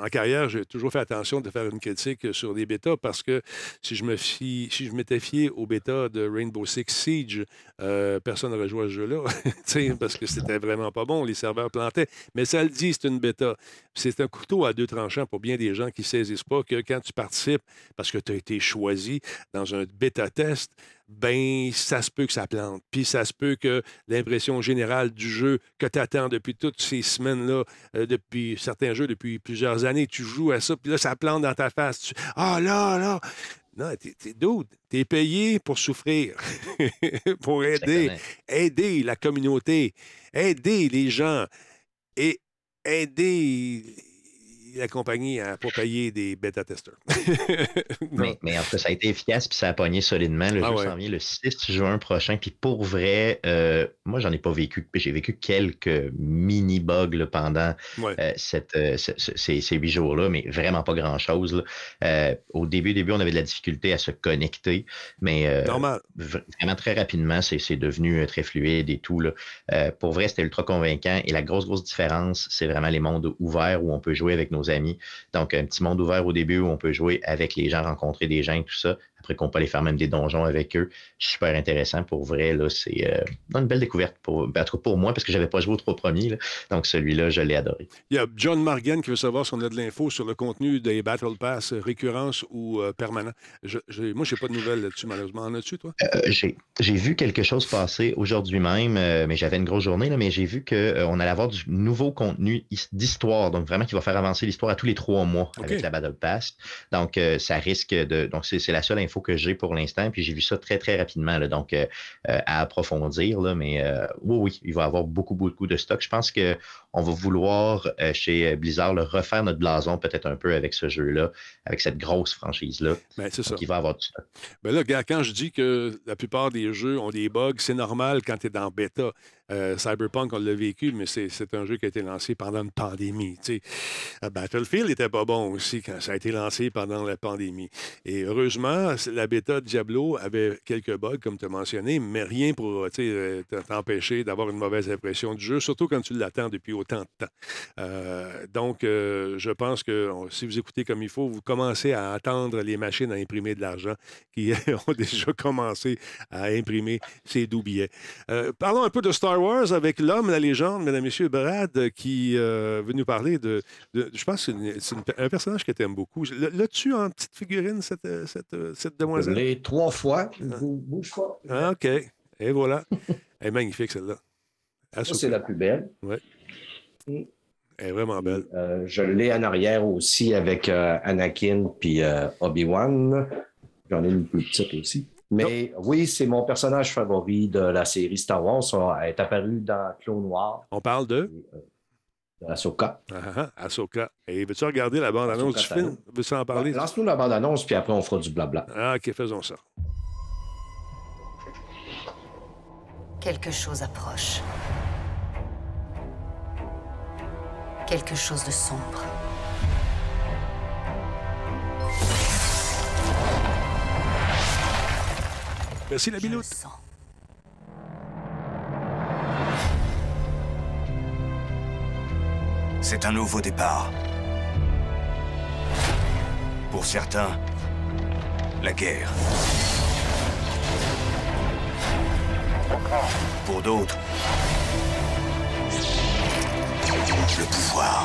A: en carrière, j'ai toujours fait attention de faire une critique sur des bêtas parce que si je me fie, si je m'étais fié aux bêtas de Rainbow Six Siege, euh, personne n'aurait joué à ce jeu-là. parce que c'était vraiment pas bon. Les serveurs plantaient. Mais ça le dit, c'est une bêta. C'est un couteau à deux tranchants pour bien des gens qui ne saisissent pas que quand tu participes, parce que tu as été choisi, dans un bêta-test, ben ça se peut que ça plante. Puis ça se peut que l'impression générale du jeu que tu attends depuis toutes ces semaines-là, euh, depuis certains jeux, depuis plusieurs années, tu joues à ça, puis là, ça plante dans ta face. Ah là, là! Non, t'es T'es payé pour souffrir, pour aider, aider la communauté, aider les gens et aider la compagnie n'a pas payé des bêta-testeurs.
C: mais, en fait, ça a été efficace puis ça a pogné solidement. Le ah jeu s'en vient le 6 juin prochain. Puis pour vrai, euh, moi, j'en ai pas vécu. J'ai vécu quelques mini-bugs pendant euh, cette, euh, ces, huit jours-là, mais vraiment pas grand-chose. au début, début, on avait de la difficulté à se connecter, mais vraiment très rapidement, c'est devenu très fluide et tout. Là. pour vrai, c'était ultra convaincant. Et la grosse, grosse différence, c'est vraiment les mondes ouverts où on peut jouer avec nos amis. Donc, un petit monde ouvert au début où on peut jouer avec les gens, rencontrer des gens, tout ça après qu'on peut aller faire même des donjons avec eux. Super intéressant pour vrai. Là, c'est euh, une belle découverte pour, ben, pour moi parce que je n'avais pas joué aux trois premiers. Donc celui-là, je l'ai adoré.
A: Il y a John Morgan qui veut savoir si on a de l'info sur le contenu des Battle Pass, récurrence ou euh, permanent. Je, moi, je n'ai pas de nouvelles là-dessus, malheureusement. En as-tu, toi?
C: Euh, j'ai vu quelque chose passer aujourd'hui même, mais j'avais une grosse journée, là, mais j'ai vu qu'on allait avoir du nouveau contenu d'histoire, donc vraiment qui va faire avancer l'histoire à tous les trois mois avec la Battle Pass. Donc, ça risque de. Donc, c'est la seule info que j'ai pour l'instant. Puis j'ai vu ça très, très rapidement. Là, donc, euh, euh, à approfondir. Là, mais euh, oui, oui, il va y avoir beaucoup, beaucoup de stock. Je pense qu'on va vouloir, chez Blizzard, refaire notre blason peut-être un peu avec ce jeu-là, avec cette grosse franchise-là.
A: Ben, c'est ça.
C: Il va avoir du stock.
A: Ben là, quand je dis que la plupart des jeux ont des bugs, c'est normal quand tu es dans bêta. Euh, Cyberpunk, on l'a vécu, mais c'est un jeu qui a été lancé pendant une pandémie. Euh, Battlefield n'était pas bon aussi quand ça a été lancé pendant la pandémie. Et heureusement, la bêta de Diablo avait quelques bugs, comme tu as mentionné, mais rien pour euh, t'empêcher d'avoir une mauvaise impression du jeu, surtout quand tu l'attends depuis autant de temps. donc, je pense que si vous écoutez comme il faut, vous commencez à attendre les machines à imprimer de l'argent qui ont déjà commencé à imprimer ces doux billets. parlons un peu de Star Wars avec l'homme, la légende, mesdames, messieurs, Brad, qui euh, veut nous parler de. je pense que c'est un personnage que tu aimes beaucoup. L'as-tu en petite figurine, cette, euh, cette, euh, cette demoiselle?
B: Les trois fois. Ah. Bouge pas.
A: Ah, OK. Et voilà. Elle est magnifique, celle-là.
B: c'est la plus belle.
A: Oui. Elle est vraiment belle.
B: je l'ai en arrière aussi avec Anakin puis Obi-Wan. J'en ai une plus petite aussi. Mais oui, c'est mon personnage favori de la série Star Wars. Elle est apparu dans Clone Noir.
A: On parle de?
B: Euh, Ahsoka.
A: Ah, ah, Ahsoka. Et veux-tu regarder la bande-annonce du film? Veux-tu en parler?
B: Ben, lance-nous la bande-annonce, puis après, on fera du blabla.
A: Ah, OK, faisons ça.
J: Quelque chose approche quelque chose de sombre.
A: Merci la.
M: C'est un nouveau départ. Pour certains, la guerre. Pour d'autres, le pouvoir.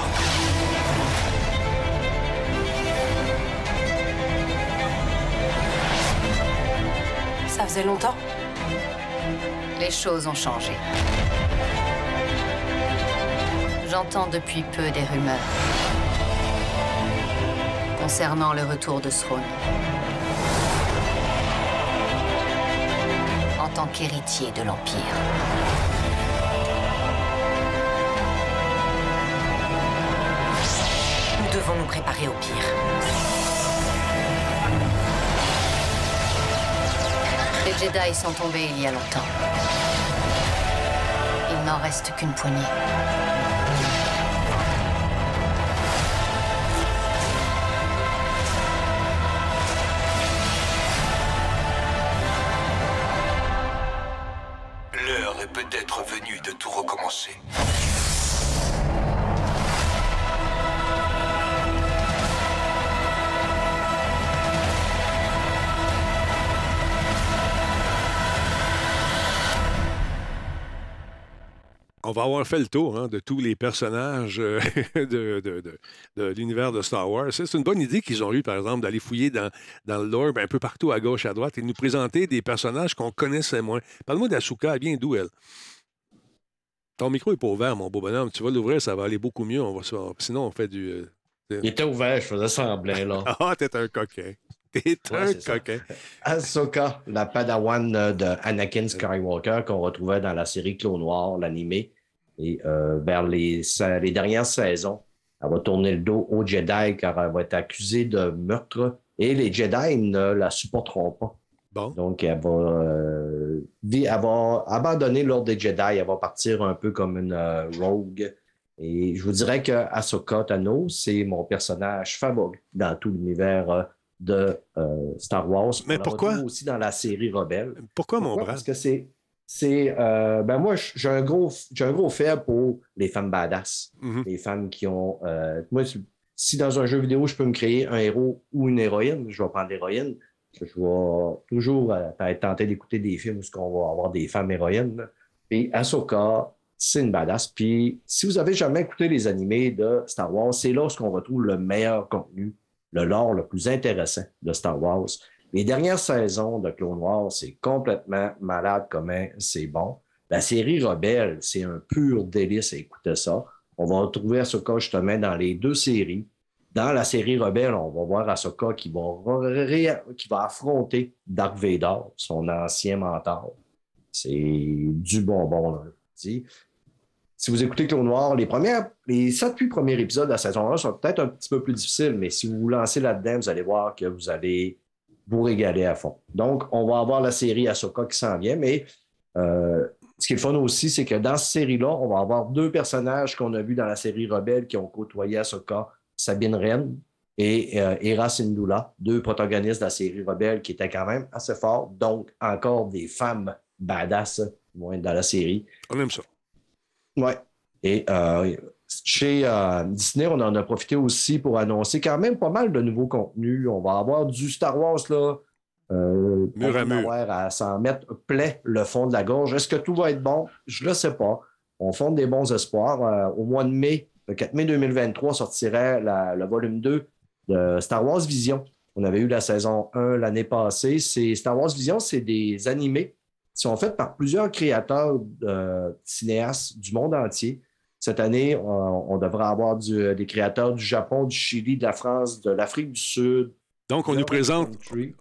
J: Ça faisait longtemps Les choses ont changé. J'entends depuis peu des rumeurs concernant le retour de Throne. En tant qu'héritier de l'Empire. Devons nous préparer au pire. Les Jedi sont tombés il y a longtemps. Il n'en reste qu'une poignée.
A: Va avoir fait le tour hein, de tous les personnages euh, de, de- de- de l'univers de Star Wars. C'est une bonne idée qu'ils ont eue, par exemple, d'aller fouiller dans, dans le lore ben, un peu partout à gauche, à droite et nous présenter des personnages qu'on connaissait moins. Parle-moi d'Asuka, elle vient d'où elle? Ton micro est pas ouvert, mon beau bonhomme. Tu vas l'ouvrir, ça va aller beaucoup mieux. On va se- Sinon, on fait du. euh,
B: Il était ouvert, je faisais semblant, là.
A: Ah, t'es un coquin. T'es un coquin.
B: Ahsoka, la padawan euh, de Anakin Skywalker qu'on retrouvait dans la série Clone Noir, l'animé. Et euh, vers les, dernières saisons, elle va tourner le dos aux Jedi car elle va être accusée de meurtre et les Jedi ne la supporteront pas. Donc, elle va, euh, vi- elle va abandonner l'ordre des Jedi. Elle va partir un peu comme une euh, rogue. Et je vous dirais que Ahsoka Tano, c'est mon personnage favori dans tout l'univers de euh, Star Wars.
A: Mais
B: On
A: pourquoi?
B: aussi dans la série Rebelle.
A: Pourquoi, mon bras?
B: Parce que c'est. C'est, euh, ben moi, j'ai un gros, j'ai un gros faible pour les femmes badass,
A: Mhm.
B: les femmes qui ont. euh, moi, si- dans un jeu vidéo je peux me créer un héros ou une héroïne, je vais prendre l'héroïne. Je vais toujours euh, être tenté d'écouter des films où on va avoir des femmes héroïnes. Et Ahsoka, c'est une badass. Puis, si vous avez jamais écouté les animés de Star Wars, c'est là où on retrouve le meilleur contenu, le lore le plus intéressant de Star Wars. Les dernières saisons de Clone Wars, c'est complètement malade comment c'est bon. La série Rebelle, c'est un pur délice à écouter ça. On va retrouver Ahsoka justement dans les deux séries. Dans la série Rebelle, on va voir Ahsoka qui va, affronter Dark Vader, son ancien mentor. C'est du bonbon, là. Si vous écoutez Clone Noir, les premières, les 7-8 premiers épisodes de la saison 1 sont peut-être un petit peu plus difficiles, mais si vous vous lancez là-dedans, vous allez voir que vous allez vous régaler à fond. Donc, on va avoir la série Ahsoka qui s'en vient, mais euh, ce qui est le fun aussi, c'est que dans cette série-là, on va avoir deux personnages qu'on a vus dans la série Rebelle qui ont côtoyé Ahsoka, Sabine Wren et euh, Hera Syndulla, deux protagonistes de la série Rebelle qui étaient quand même assez forts. Donc, encore des femmes badass moins dans la série.
A: On aime ça.
B: Ouais. Et euh, chez euh, Disney, on en a profité aussi pour annoncer quand même pas mal de nouveaux contenus. On va avoir du Star Wars, là. Euh,
A: Mur à mur.
B: avoir à s'en mettre plein le fond de la gorge. Est-ce que tout va être bon? Je ne le sais pas. On fonde des bons espoirs. Euh, au mois de mai, le 4 mai 2023, sortirait la- le volume 2 de Star Wars Vision. On avait eu la saison 1 l'année passée. C'est Star Wars Vision, c'est des animés qui sont faits par plusieurs créateurs euh, cinéastes du monde entier. Cette année, on, on devrait avoir du- des créateurs du Japon, du Chili, de la France, de l'Afrique du Sud.
A: Donc, on nous, présente,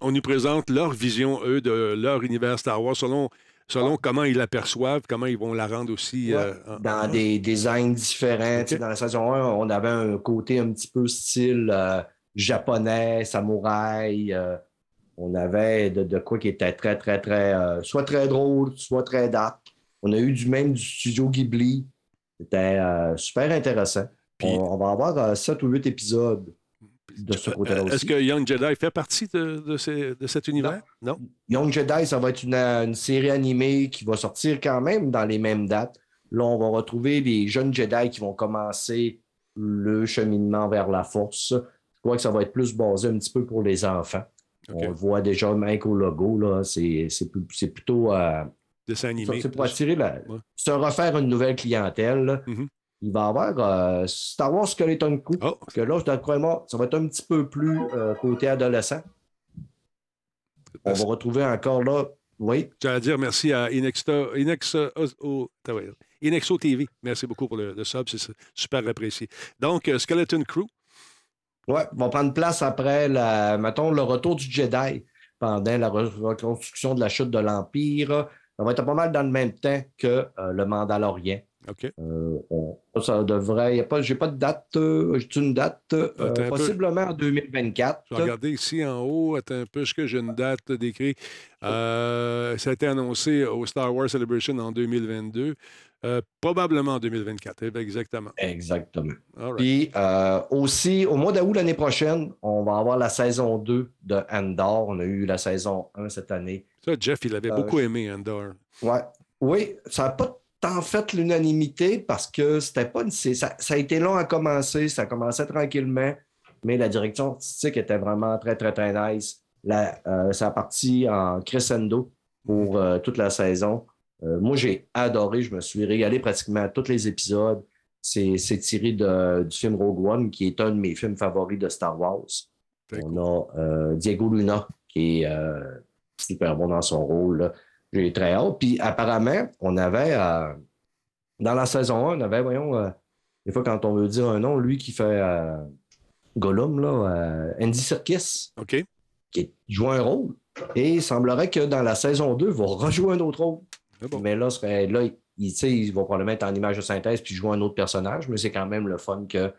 A: on nous présente leur vision, eux, de leur univers Star Wars, selon, selon comment ils l'aperçoivent, comment ils vont la rendre aussi. euh, en-
B: dans des designs différents. Tu sais, Dans la saison 1, on avait un côté un petit peu style euh, japonais, samouraï. euh, on avait de, de quoi qui était très, très, très, euh, soit très drôle, soit très dark. On a eu du même du studio Ghibli. C'était euh, super intéressant. on, on va avoir 7 ou 8 épisodes. de ce côté-là aussi.
A: Est-ce que Young Jedi fait partie de, de, ces- de cet univers? Non?
B: Young Jedi, ça va être une, une série animée qui va sortir quand même dans les mêmes dates. Là, on va retrouver les jeunes Jedi qui vont commencer le cheminement vers la force. Je crois que ça va être plus basé un petit peu pour les enfants. On le voit déjà même qu'au logo, là, c'est plutôt. euh,
A: Dessin animé.
B: C'est pour attirer la. Se refaire une nouvelle clientèle. là.
A: Mm-hmm.
B: Il va y avoir euh, Star Wars Skeleton Crew.
A: Oh.
B: Que là, je crois moi, ça va être un petit peu plus euh, côté adolescent. On va retrouver encore là. Oui.
A: J'allais dire merci à Inexta, oh, ouais. Inexo TV. Merci beaucoup pour le, le sub, c'est super apprécié. Donc, euh, Skeleton Crew.
B: Ouais, va prendre place après, la, mettons, le retour du Jedi pendant la re- reconstruction de la chute de l'Empire. Ça va être pas mal dans le même temps que euh, le Mandalorien.
A: OK.
B: Euh, on- ça devrait. y a pas, j'ai pas de date. euh, j'ai une date possiblement en 2024.
A: Je vais regarder ici en haut. Attends un peu, est-ce que j'ai une date décrite? Euh, ça a été annoncé au Star Wars Celebration en 2022. Euh, probablement en 2024, eh exactement.
B: Exactement.
A: Right.
B: Puis aussi, au mois d'août l'année prochaine, on va avoir la saison 2 de Andor. On a eu la saison 1 cette année.
A: Ça, Jeff, il avait
B: Euh,
A: beaucoup aimé Andor.
B: Ouais. Oui, ça n'a pas tant fait l'unanimité parce que c'était pas une. Ça, ça a été long à commencer, ça commençait tranquillement, mais la direction artistique était vraiment très, très, très nice. La, euh, ça a parti en crescendo pour euh, toute la saison. Moi, j'ai adoré, je me suis régalé pratiquement à tous les épisodes. C'est c'est tiré de- du film Rogue One, qui est un de mes films favoris de Star Wars. On a Diego Luna, qui est super bon dans son rôle. J'ai très hâte. Puis apparemment, on avait, euh, dans la saison 1, on avait, voyons, euh, des fois quand on veut dire un nom, lui qui fait euh, Gollum, là, Andy Serkis, qui joue un rôle. Et il semblerait que dans la saison 2, il va rejouer un autre rôle. Mais là, serait- là il, il va probablement être en image de synthèse puis jouer un autre personnage, mais c'est quand même le fun que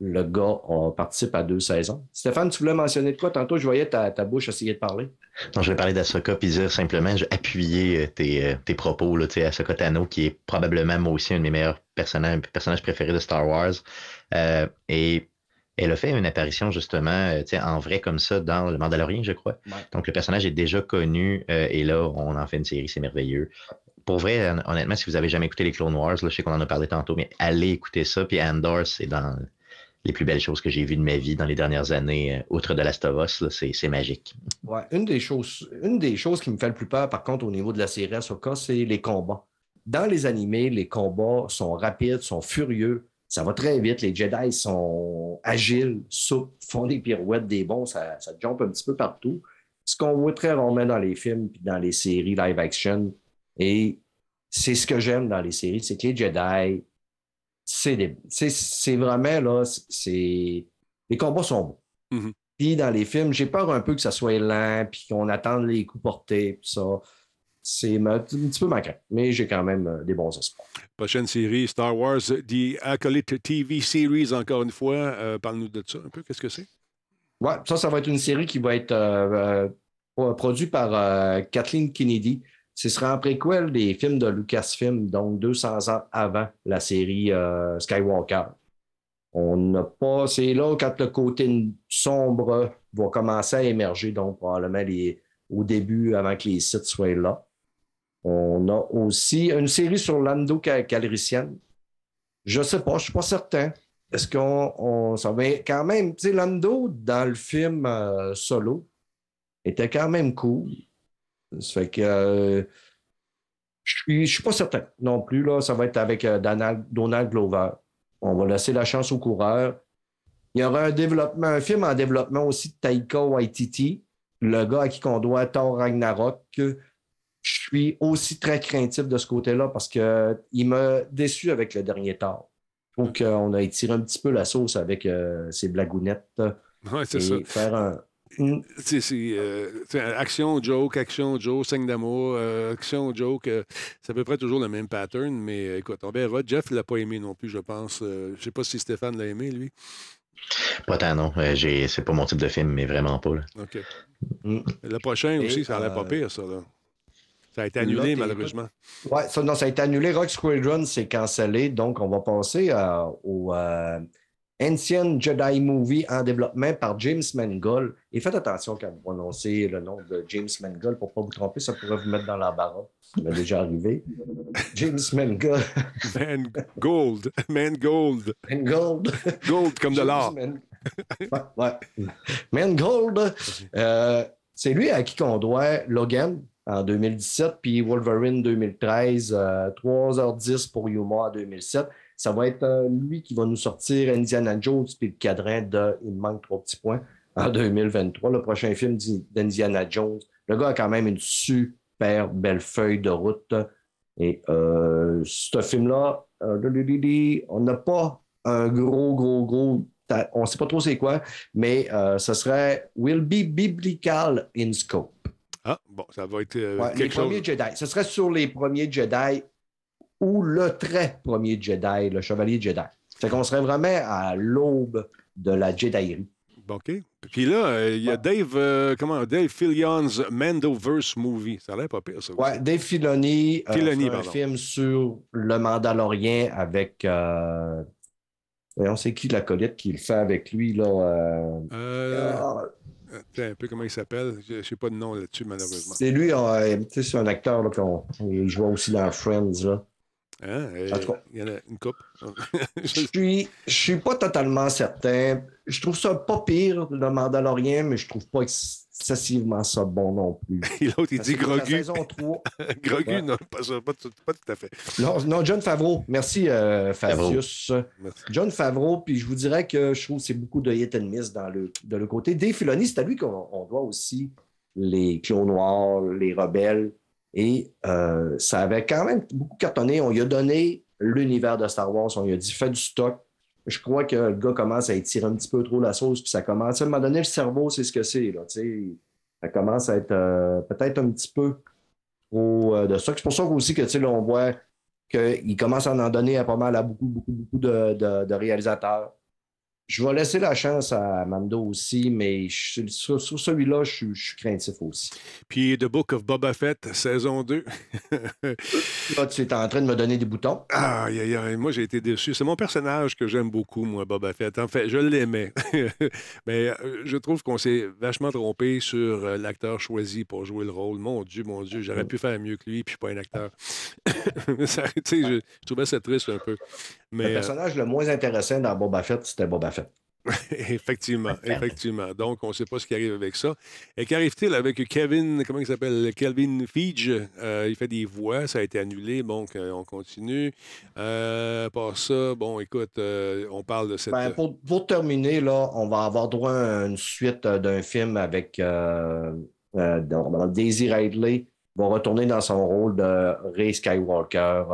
B: le gars a- participe à deux saisons. Stéphane, tu voulais mentionner de quoi? Tantôt, je voyais ta, ta bouche essayer de parler.
C: Non, je vais parler d'Asoka puis dire simplement, je vais appuyer euh, tes, euh, tes propos, là, Ahsoka Tano, qui est probablement moi aussi un de mes meilleurs personnages, personnages préférés de Star Wars. Euh, et elle a fait une apparition justement en vrai comme ça dans Le Mandalorien, je crois. Donc le personnage est déjà connu euh, et là, on en fait une série, c'est merveilleux. Pour vrai, hon- honnêtement, si vous avez jamais écouté les Clone Wars, là, je sais qu'on en a parlé tantôt, mais allez écouter ça. Puis Andor, c'est dans les plus belles choses que j'ai vues de ma vie dans les dernières années, euh, outre de Last of Us, là, c'est magique.
B: Ouais, une des choses, une des choses qui me fait le plus peur, par contre, au niveau de la série Ahsoka, c'est les combats. Dans les animés, les combats sont rapides, sont furieux, ça va très vite. Les Jedi sont agiles, souples, font des pirouettes, des bons, ça, ça jump un petit peu partout. Ce qu'on voit très rarement dans les films puis dans les séries live action. Et c'est ce que j'aime dans les séries, c'est que les Jedi, c'est des- c'est c'est vraiment là, c'est les combats sont bons.
A: Mhm.
B: Puis dans les films, j'ai peur un peu que ça soit lent, puis qu'on attende les coups portés, puis ça. C'est un petit peu manquant, mais j'ai quand même euh, des bons espoirs.
A: Prochaine série, Star Wars, The Acolyte TV Series, encore une fois. Euh, Parle-nous de ça un peu. Qu'est-ce que c'est?
B: Ouais, ça, ça va être une série qui va être euh, euh, produite par Kathleen Kennedy. Ce sera en préquel des films de Lucasfilm, donc 200 ans avant la série euh, Skywalker. On n'a pas. C'est là quand le côté sombre va commencer à émerger, donc probablement les, au début, avant que les sites soient là. On a aussi une série sur Lando Cal- Calrissian. Je sais pas, je suis pas certain. Est-ce qu'on on, ça va quand même, tu sais, Lando dans le film euh, solo était quand même cool. Ça fait que euh, je suis, je suis pas certain non plus. Là, ça va être avec euh, Donald, Donald Glover. On va laisser la chance au coureur. Il y aura un développement, un film en développement aussi de Taika Waititi, le gars à qui on doit Thor Ragnarok. Je suis aussi très craintif de ce côté-là parce qu'il m'a déçu avec le dernier Thor. Je trouve qu'on a étiré un petit peu la sauce avec euh, ses blagounettes.
A: Ouais, c'est
B: et
A: ça.
B: Faire un,
A: C'est, euh, action, joke, action, joke, scène d'amour, euh, action, joke. euh, c'est à peu près toujours le même pattern, mais euh, écoute, on verra. Jeff ne l'a pas aimé non plus, je pense. Euh, je ne sais pas si Stéphane l'a aimé, lui.
C: Pas tant, non. Euh, c'est pas mon type de film, mais vraiment pas. là.
A: OK.
B: Mm.
A: Le prochain
B: Et,
A: aussi, ça n'a l'air pas pire, ça. Là. Ça a été annulé, malheureusement.
B: Oui, ça, non, ça a été annulé. Rock Squadron, c'est cancellé. Donc, on va passer euh, au. Euh, Ancient Jedi Movie en développement par James Mangold. Et faites attention quand vous prononcez le nom de James Mangold pour ne pas vous tromper, ça pourrait vous mettre dans l'embarras. Ça m'est déjà arrivé. James Mangold.
A: Mangold. Mangold.
B: Mangold.
A: Gold comme de l'or.
B: Man... Ouais, ouais. Mangold. Euh, c'est lui à qui on doit Logan en 2017, puis Wolverine 2013, euh, 3h10 pour Yuma en 2007. Ça va être euh, lui qui va nous sortir Indiana Jones puis le cadran de Il me manque trois petits points en 2023, le prochain film d'Indiana Jones. Le gars a quand même une super belle feuille de route. Et euh, ce film-là, euh, on n'a pas un gros, gros, gros. On ne sait pas trop c'est quoi, mais ce serait Will be biblical in scope.
A: Ah, bon, ça va être euh,
B: Ouais, les
A: chose.
B: premiers Jedi. Ce serait sur les premiers Jedi ou le très premier Jedi, le chevalier Jedi. Fait qu'on serait vraiment à l'aube de la Jedierie.
A: OK. Puis là, euh, il y a Dave, euh, comment, Dave Fillion's Mandoverse Movie. Ça a l'air pas pire, ça.
B: Ouais, Dave Filoni, euh,
A: Filoni,
B: fait un film sur le Mandalorien avec. Euh... Voyons, c'est qui l'acolyte qui le fait avec lui, là?
A: un peu comment il s'appelle? Je ne sais pas de nom là-dessus, malheureusement.
B: c'est lui, c'est un acteur, là, qu'on joue aussi dans Friends, là.
A: Hein? Euh,
B: En tout cas.
A: Il y en a une coupe.
B: Je suis, je suis pas totalement certain. Je trouve ça pas pire, le Mandalorien, mais je trouve pas excessivement ça bon non plus.
A: Et l'autre, il
B: Parce
A: dit Grogu.
B: saison 3.
A: Grogu,
B: Ouais.
A: non, pas, ça, pas, tout, pas tout à fait.
B: Non, non, John Favreau. Merci, euh, Fabius.
A: Merci.
B: John Favreau, puis je vous dirais que je trouve que c'est beaucoup de hit and miss dans le, de le côté. Dave Filoni, c'est à lui qu'on on doit aussi les Clos Noirs, les Rebelles. Et euh, ça avait quand même beaucoup cartonné. On lui a donné l'univers de Star Wars. On lui a dit fais du stock. Je crois que le gars commence à étirer un petit peu trop la sauce, puis ça commence. À un moment donné, le cerveau, c'est ce que c'est. Là, ça commence à être euh, peut-être un petit peu trop euh, de stock. C'est pour ça aussi que là, on voit qu'il commence à en donner à pas mal à beaucoup, beaucoup, beaucoup de réalisateurs. Je vais laisser la chance à Mando aussi, mais je- sur, sur celui-là, je, suis- je suis craintif aussi.
A: Puis The Book of Boba Fett, saison 2.
B: Là, tu es en train de me donner des boutons.
A: Aïe, moi j'ai été déçu. C'est mon personnage que j'aime beaucoup, moi, Boba Fett. En fait, je l'aimais. Mais euh, je trouve qu'on s'est vachement trompé sur euh, l'acteur choisi pour jouer le rôle. Mon Dieu, mon Dieu, j'aurais pu faire mieux que lui, puis je suis pas un acteur. Ça, tu sais, je, je trouvais ça triste un peu.
B: Le
A: Mais euh,
B: personnage le moins intéressant dans Boba Fett, c'était Boba Fett.
A: effectivement, effectivement. Donc, on ne sait pas ce qui arrive avec ça. Et qu'arrive-t-il avec Kevin, comment il s'appelle? Kelvin Feige? Euh, il fait des voix, ça a été annulé, donc euh, on continue. Euh, par ça, bon, écoute, on parle de cette...
B: Ben, pour, pour terminer, là, on va avoir droit à une suite d'un film avec Daisy Ridley va retourner dans son rôle de Ray Skywalker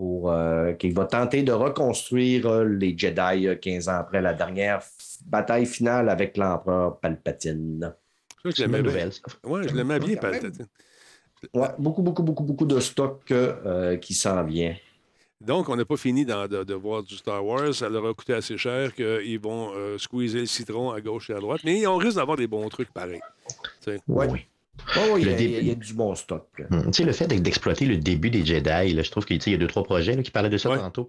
B: pour euh, qui va tenter de reconstruire euh, les Jedi euh, 15 ans après la dernière bataille finale avec l'empereur Palpatine.
A: Ça, je l'aimais bien. Ouais, je l'aimais bien. Palpatine.
B: Ouais, beaucoup, beaucoup, beaucoup, beaucoup de stock euh, qui s'en vient.
A: Donc, on n'a pas fini d'en- de, de voir du Star Wars. Ça leur a coûté assez cher qu'ils vont euh, squeezer le citron à gauche et à droite. Mais on risque d'avoir des bons trucs pareils.
B: Ouais. Oh, il, y a,
C: début.
B: il y a du bon stock.
C: Hum, Tu sais, le fait d'ex- d'exploiter le début des Jedi, là, je trouve qu'il y a deux, trois projets là, qui parlaient de ça tantôt.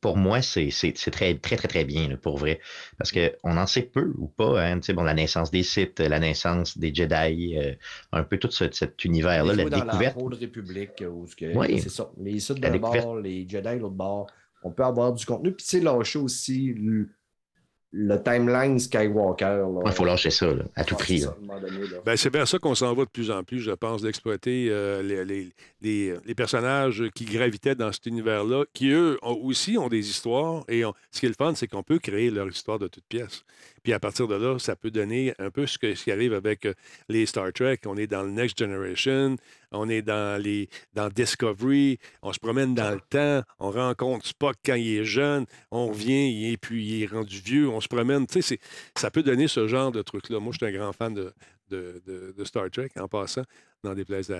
C: Pour moi, c'est très, très, très, très bien, là, pour vrai. Parce qu'on en sait peu ou pas. Hein, tu sais, bon, la naissance des Sith, la naissance des Jedi, euh, un peu tout ce- cet univers-là, la
B: dans
C: découverte.
B: la République, où ce que-
C: Oui.
B: c'est ça. Les Sith
C: La
B: d'un
C: découverte.
B: bord, les Jedi de l'autre bord. On peut avoir du contenu. Puis, tu sais, lâcher aussi le, le timeline Skywalker.
C: Il faut lâcher ça, là, à tout prix.
A: Ben, c'est vers ça qu'on s'en va de plus en plus, je pense, d'exploiter euh, les, les- les- les personnages qui gravitaient dans cet univers-là, qui, eux, ont- aussi ont des histoires. Et on- ce qui est le fun, c'est qu'on peut créer leur histoire de toutes pièces. Puis à partir de là, ça peut donner un peu ce, qui arrive avec euh, les Star Trek. On est dans le Next Generation, on est dans, les, dans Discovery, on se promène dans le temps, on rencontre Spock quand il est jeune, on revient, est, puis il est rendu vieux, on se promène. Tu sais, ça peut donner ce genre de truc-là. Moi, je suis un grand fan de, de, de- de Star Trek, en passant, dans des places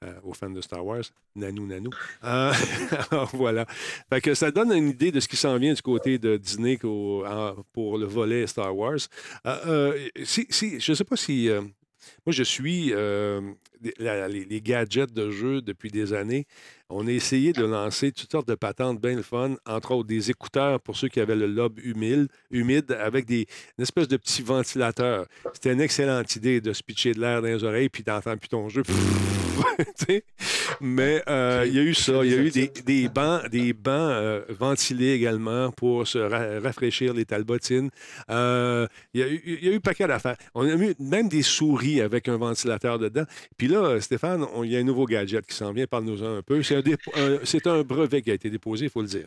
A: à- aux fans de Star Wars. Nanou, nanou. Euh, alors, voilà. Fait que ça donne une idée de ce qui s'en vient du côté de Disney pour le volet Star Wars. Euh, euh, si, si- je ne sais pas si euh, Moi, je suis euh, les, gadgets de jeu depuis des années. On a essayé de lancer toutes sortes de patentes bien le fun, entre autres des écouteurs pour ceux qui avaient le lobe humide, humide avec des, une espèce de petit ventilateur. C'était une excellente idée de se pitcher de l'air dans les oreilles puis d'entendre plus ton jeu. Mais euh, il y a eu ça. Il y a eu des, des bancs, des bancs euh, ventilés également pour se rafraîchir les talbotines. Euh, il, y a eu, il y a eu paquet d'affaires. On a mis même des souris avec un ventilateur dedans. Puis là, Stéphane, il y a un nouveau gadget qui s'en vient. Parle-nous un peu. C'est un, un brevet qui a été déposé, il faut le dire.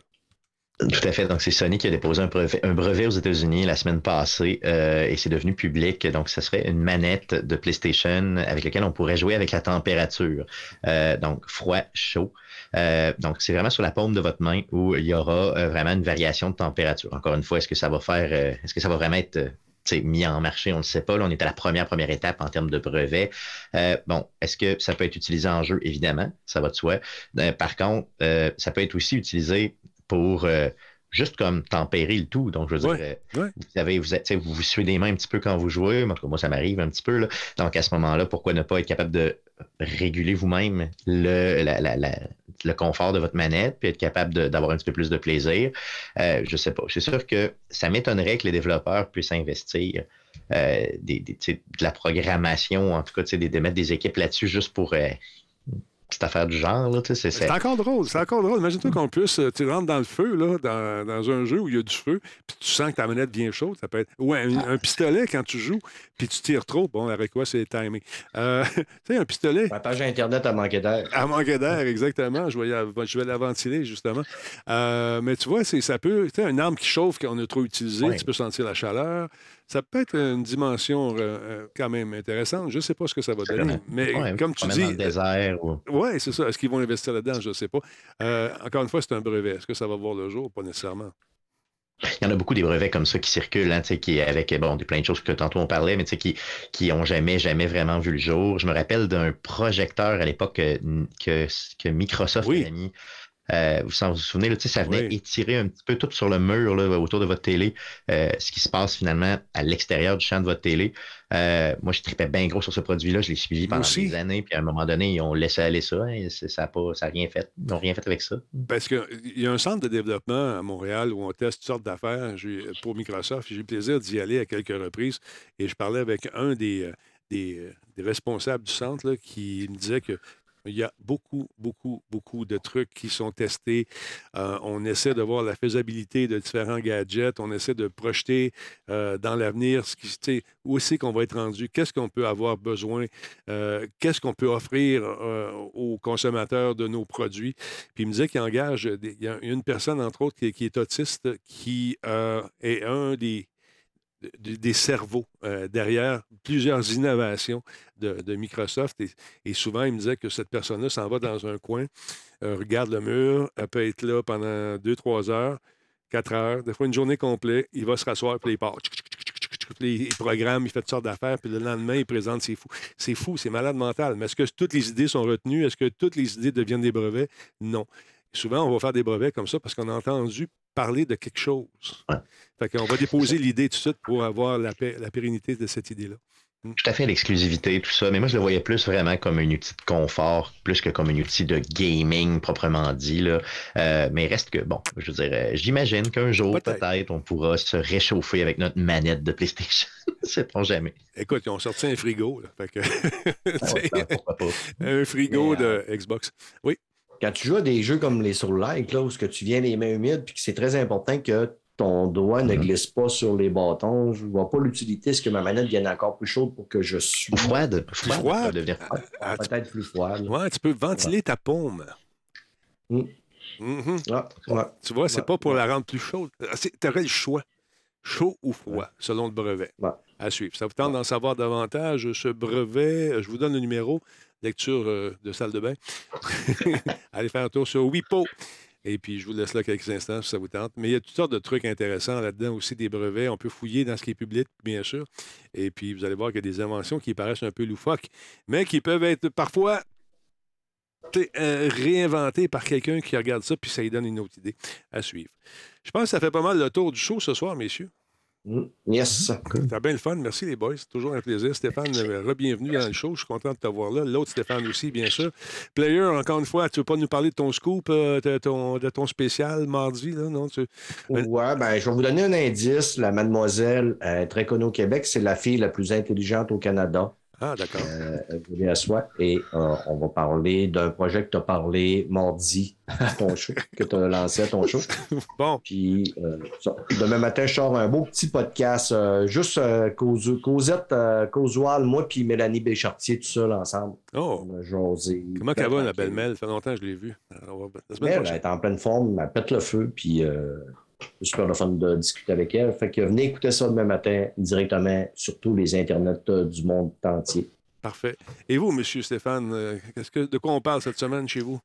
C: Tout à fait. Donc, c'est Sony qui a déposé un brevet, aux États-Unis la semaine passée euh, et c'est devenu public. Donc, ce serait une manette de PlayStation avec laquelle on pourrait jouer avec la température. Euh, donc, froid, chaud. Euh, donc, c'est vraiment sur la paume de votre main où il y aura vraiment une variation de température. Encore une fois, est-ce que ça va faire, est-ce que ça va vraiment être mis en marché, on ne sait pas. Là, on est à la première, première étape en termes de brevet. bon, est-ce que ça peut être utilisé en jeu? Évidemment, ça va de soi. par contre, ça peut être aussi utilisé pour euh, juste comme tempérer le tout. Donc, je veux dire, euh, vous avez, vous, êtes, vous vous suivez des mains un petit peu quand vous jouez. En tout cas, moi, ça m'arrive un petit peu. Là. Donc, à ce moment-là, pourquoi ne pas être capable de réguler vous-même le, le confort de votre manette, puis être capable d'avoir un petit peu plus de plaisir? Euh, je ne sais pas. C'est sûr que ça m'étonnerait que les développeurs puissent investir. des, de la programmation, en tout cas, de, de mettre des équipes là-dessus juste pour cette affaire du genre. Là, c'est,
A: c'est encore drôle. C'est encore drôle. Imagine-toi qu'on puisse. Euh, tu rentres dans le feu, là, dans, dans, un jeu où il y a du feu, puis tu sens que ta manette vient chaude. Ça peut être. Ou un, pistolet quand tu joues, puis tu tires trop. Bon, avec quoi c'est timé. Euh, tu sais, un pistolet.
B: Ma page Internet a manqué d'air.
A: A manqué d'air, exactement. Je vais, je vais la ventiler, justement. Euh, mais tu vois, c'est, ça peut. Tu sais, une arme qui chauffe qu'on a trop utilisée, tu peux sentir la chaleur ça peut être une dimension euh, euh, quand même intéressante. Je ne sais pas ce que ça va donner. Mais comme tu dis.
C: désert.
A: Ou... Oui, c'est ça. Est-ce qu'ils vont investir là-dedans? Je ne sais pas. Euh, encore une fois, c'est un brevet. Est-ce que ça va voir le jour? Pas nécessairement.
C: Il y en a beaucoup des brevets comme ça qui circulent, hein, qui avec bon, plein de choses que tantôt on parlait, mais qui qui ont jamais jamais vraiment vu le jour. Je me rappelle d'un projecteur à l'époque que, que, Microsoft a mis euh, vous vous souvenez, là, ça venait étirer un petit peu tout sur le mur là, autour de votre télé, euh, ce qui se passe finalement à l'extérieur du champ de votre télé. Euh, moi, je tripais bien gros sur ce produit-là. Je l'ai suivi pendant des années. Puis à un moment donné, ils ont laissé aller ça. Hein, ça n'a rien fait. Ils n'ont rien fait avec ça.
A: Parce qu'il y a un centre de développement à Montréal où on teste toutes sortes d'affaires pour Microsoft. J'ai eu le plaisir d'y aller à quelques reprises. Et je parlais avec un des, des, responsables du centre qui me disait que il y a beaucoup, beaucoup, beaucoup de trucs qui sont testés. Euh, on essaie de voir la faisabilité de différents gadgets. On essaie de projeter euh, dans l'avenir ce qui, où c'est qu'on va être rendu, qu'est-ce qu'on peut avoir besoin, euh, qu'est-ce qu'on peut offrir aux consommateurs de nos produits? Puis il me disait qu'il engage, il y a une personne, entre autres, qui est autiste, qui est un des des cerveaux euh, derrière plusieurs innovations de, Microsoft. Et, souvent, il me disait que cette personne-là s'en va dans un coin, euh, regarde le mur, elle peut être là pendant deux, trois heures, quatre heures, des fois une journée complète, il va se rasseoir, puis il part. Il programme, il fait toutes sortes d'affaires, puis le lendemain, il présente, c'est fou. C'est fou, c'est malade mental. Mais est-ce que toutes les idées sont retenues? Est-ce que toutes les idées deviennent des brevets? Non. Souvent, on va faire des brevets comme ça parce qu'on a entendu parler de quelque chose. Fait qu'on va déposer l'idée tout de suite pour avoir la, la pérennité de cette idée-là.
C: Hmm. Tout à fait l'exclusivité, tout ça. Mais moi, je le voyais plus vraiment comme un outil de confort, plus que comme un outil de gaming proprement dit. Là. Euh, mais reste que, bon, je veux dire, euh, j'imagine qu'un jour, peut-être, on pourra se réchauffer avec notre manette de PlayStation. Sait-on jamais.
A: Écoute, ils ont sorti un frigo. Là. Fait que, ah un frigo de euh, Xbox. Oui
B: quand tu joues à des jeux comme les sur like, là, où que tu viens les mains humides, puis que c'est très important que ton doigt ne mhm. glisse pas sur les bâtons, je ne vois pas l'utilité. Est-ce que ma manette devienne encore plus chaude pour que je suis.
C: Froide.
A: Plus froide.
B: Ah, peut-être plus froide.
A: Ouais, tu peux ventiler ta paume. Mm. Mm-hmm. Ah, tu vois, c'est pas pour la rendre plus chaude. Ah, tu aurais le choix. Chaud ou froid, selon le brevet. À suivre. Ça vous tente d'en savoir davantage. Ce brevet, je vous donne le numéro lecture euh, de salle de bain. Allez faire un tour sur WIPO. Et puis, je vous laisse là quelques instants si ça vous tente. Mais il y a toutes sortes de trucs intéressants là-dedans aussi, des brevets. On peut fouiller dans ce qui est public, bien sûr. Et puis, vous allez voir qu'il y a des inventions qui paraissent un peu loufoques, mais qui peuvent être parfois euh, réinventées par quelqu'un qui regarde ça, puis ça lui donne une autre idée à suivre. Je pense que ça fait pas mal le tour du show ce soir, messieurs.
B: Mm. Yes.
A: T'as bien le fun. Merci les boys. C'est toujours un plaisir. Stéphane, euh, bienvenue dans le show. Je suis content de t'avoir là. L'autre Stéphane aussi, bien sûr. Player, encore une fois, tu veux pas nous parler de ton scoop, euh, de, ton, de ton spécial mardi, là, non? Tu...
B: Ouais, ben, je vais vous donner un indice. La mademoiselle, est très connue au Québec, c'est la fille la plus intelligente au Canada.
A: Ah, d'accord.
B: Euh, à soi. Et euh, on va parler d'un projet que tu as parlé mardi à ton show, que tu as lancé à ton show.
A: bon.
B: Puis euh, demain matin, je sors un beau petit podcast, euh, juste cause, Causette, Causoile, moi puis Mélanie Béchartier, tout seul ensemble.
A: Oh.
B: José.
A: Comment qu'elle va, la belle Mel? Ça fait longtemps que je l'ai vue.
B: Elle est en pleine forme, elle pète le feu, puis super le fun de discuter avec elle. Fait que venez écouter ça demain matin directement sur tous les internets euh, du monde entier.
A: Parfait. Et vous, M. Stéphane, euh, de quoi on parle cette semaine chez vous?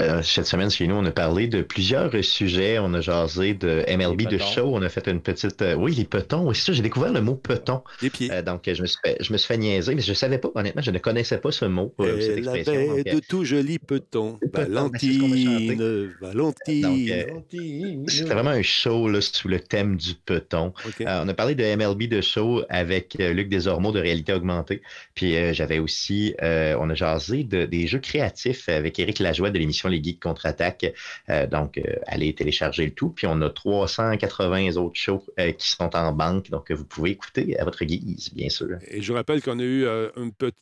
C: Euh, cette semaine, chez nous, on a parlé de plusieurs sujets. On a jasé de MLB de show. On a fait une petite. Euh, oui, les petons. Oui, c'est ça. J'ai découvert le mot peton.
A: Les pieds.
C: Euh, donc, je me, suis fait, je me suis fait niaiser, mais je ne savais pas, honnêtement, je ne connaissais pas ce mot.
A: cette expression. de tout joli peton. Valentine. Valentine.
C: C'était vraiment un show là, sous le thème du peton. on a parlé de MLB de show avec Luc Desormeaux de réalité augmentée. Puis j'avais aussi. on a jasé de, des jeux créatifs avec Éric Lajoie de l'émission les Geeks contre-attaque. Euh, donc, euh, allez télécharger le tout. Puis, on a 380 autres shows euh, qui sont en banque. Donc, vous pouvez écouter à votre guise, bien sûr.
A: Et je rappelle qu'on a eu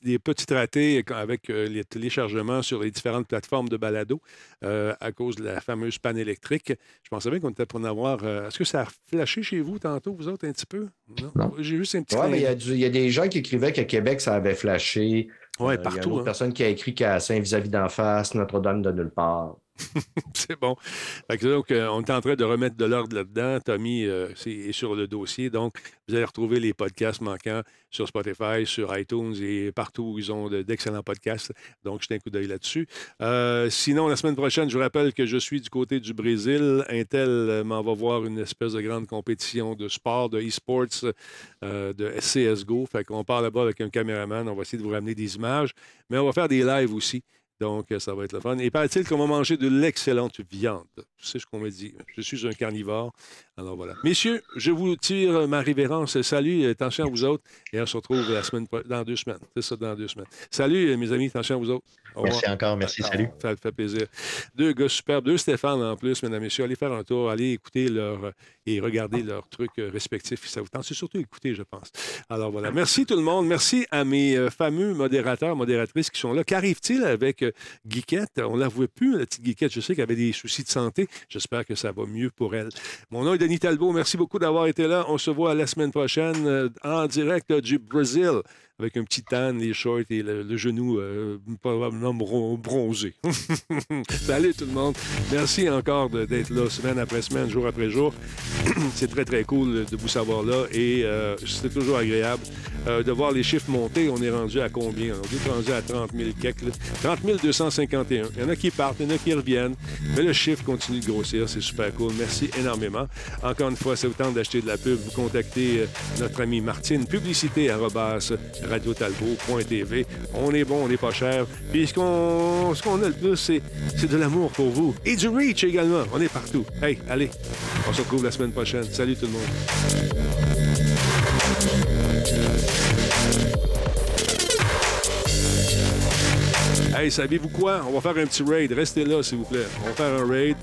A: des petits ratés avec les téléchargements sur les différentes plateformes de balado à cause de la fameuse panne électrique. Je pensais bien qu'on était pour en avoir. Est-ce que ça a flashé chez vous tantôt, vous autres, un petit peu?
B: Non? J'ai juste un petit. Oui, mais il y, a des gens qui écrivaient qu'à Québec, ça avait flashé.
A: Oui, partout. Il y a une
B: hein. personne qui a écrit qu'à Saint-Vis-à-vis d'en face, Notre-Dame de nulle part.
A: c'est bon. donc, euh, on est en train de remettre de l'ordre là-dedans. Tommy euh, est sur le dossier. Donc, vous allez retrouver les podcasts manquants sur Spotify, sur iTunes et partout où ils ont d'excellents podcasts. Donc, jetez un coup d'œil là-dessus. Euh, sinon, la semaine prochaine, je vous rappelle que je suis du côté du Brésil. Intel m'en va voir une espèce de grande compétition de sport, de e-sports, de CSGO. Fait qu'on part là-bas avec un caméraman. On va essayer de vous ramener des images. Mais on va faire des lives aussi. Donc, ça va être le fun. Et paraît-il qu'on va manger de l'excellente viande. C'est ce qu'on me dit. Je suis un carnivore. Alors voilà. Messieurs, je vous tire ma révérence. Salut, attention à vous autres. Et on se retrouve dans deux semaines. C'est ça, dans deux semaines. Salut, mes amis. Attention à vous autres.
C: Merci encore. Merci. Salut.
A: Ça fait plaisir. Deux gars superbes. Deux Stéphane en plus, mesdames et messieurs. Allez faire un tour. Allez écouter leur, et regarder leurs trucs respectifs. Ça vous tente? C'est surtout écouter, je pense. Alors voilà. Merci tout le monde. Merci à mes euh, fameux modérateurs, modératrices qui sont là. Qu'arrive-t-il avec euh, Guiquette? On ne la voit plus, la petite Guiquette. Je sais qu'elle avait des soucis de santé. J'espère que ça va mieux pour elle. Mon nom est Denis Talbot. Merci beaucoup d'avoir été là. On se voit la semaine prochaine euh, en direct du Brésil avec un petit tan, les shorts et le, genou euh, probablement bronzé. Salut tout le monde. Merci encore d'être là semaine après semaine, jour après jour. c'est très, très cool de vous savoir là et euh, c'est toujours agréable euh, de voir les chiffres monter. On est rendu à combien? On est rendu à 30 000 quelques. 30 251. Il y en a qui partent, il y en a qui reviennent, mais le chiffre continue de grossir. C'est super cool. Merci énormément. Encore une fois, c'est le temps d'acheter de la pub. Vous contactez notre ami Martine, publicité. On est bon, on n'est pas cher. Puis ce qu'on, a le plus, c'est, c'est de l'amour pour vous. Et du reach également. On est partout. Hey, allez, on se retrouve la semaine prochaine. Salut tout le monde. Hey, savez-vous quoi? On va faire un petit raid. Restez là, s'il vous plaît. On va faire un raid.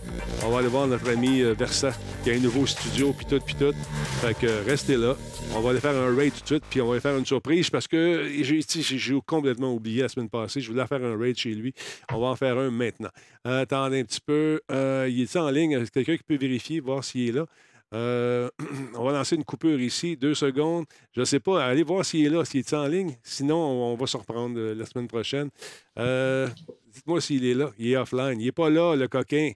A: On va aller voir notre ami euh, Versa, qui a un nouveau studio, puis tout, puis tout. Fait que restez là. On va aller faire un raid tout de suite, puis on va aller faire une surprise parce que j'ai, complètement oublié la semaine passée. Je voulais faire un raid chez lui. On va en faire un maintenant. attendez un petit peu. Euh, il est en ligne? Est-ce quelqu'un qui peut vérifier, voir s'il est là? Euh, on va lancer une coupure ici, deux secondes. Je ne sais pas, allez voir s'il est là, s'il est en ligne. Sinon, on, va se reprendre euh, la semaine prochaine. Dites-moi s'il est là. Il est offline. Il n'est pas là, le coquin.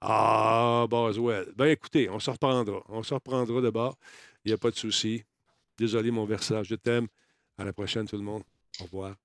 A: Ah, Boswell. Ben écoutez, on se reprendra. On se reprendra de bord. Il n'y a pas de souci. Désolé, mon versage. Je t'aime. À la prochaine, tout le monde. Au revoir.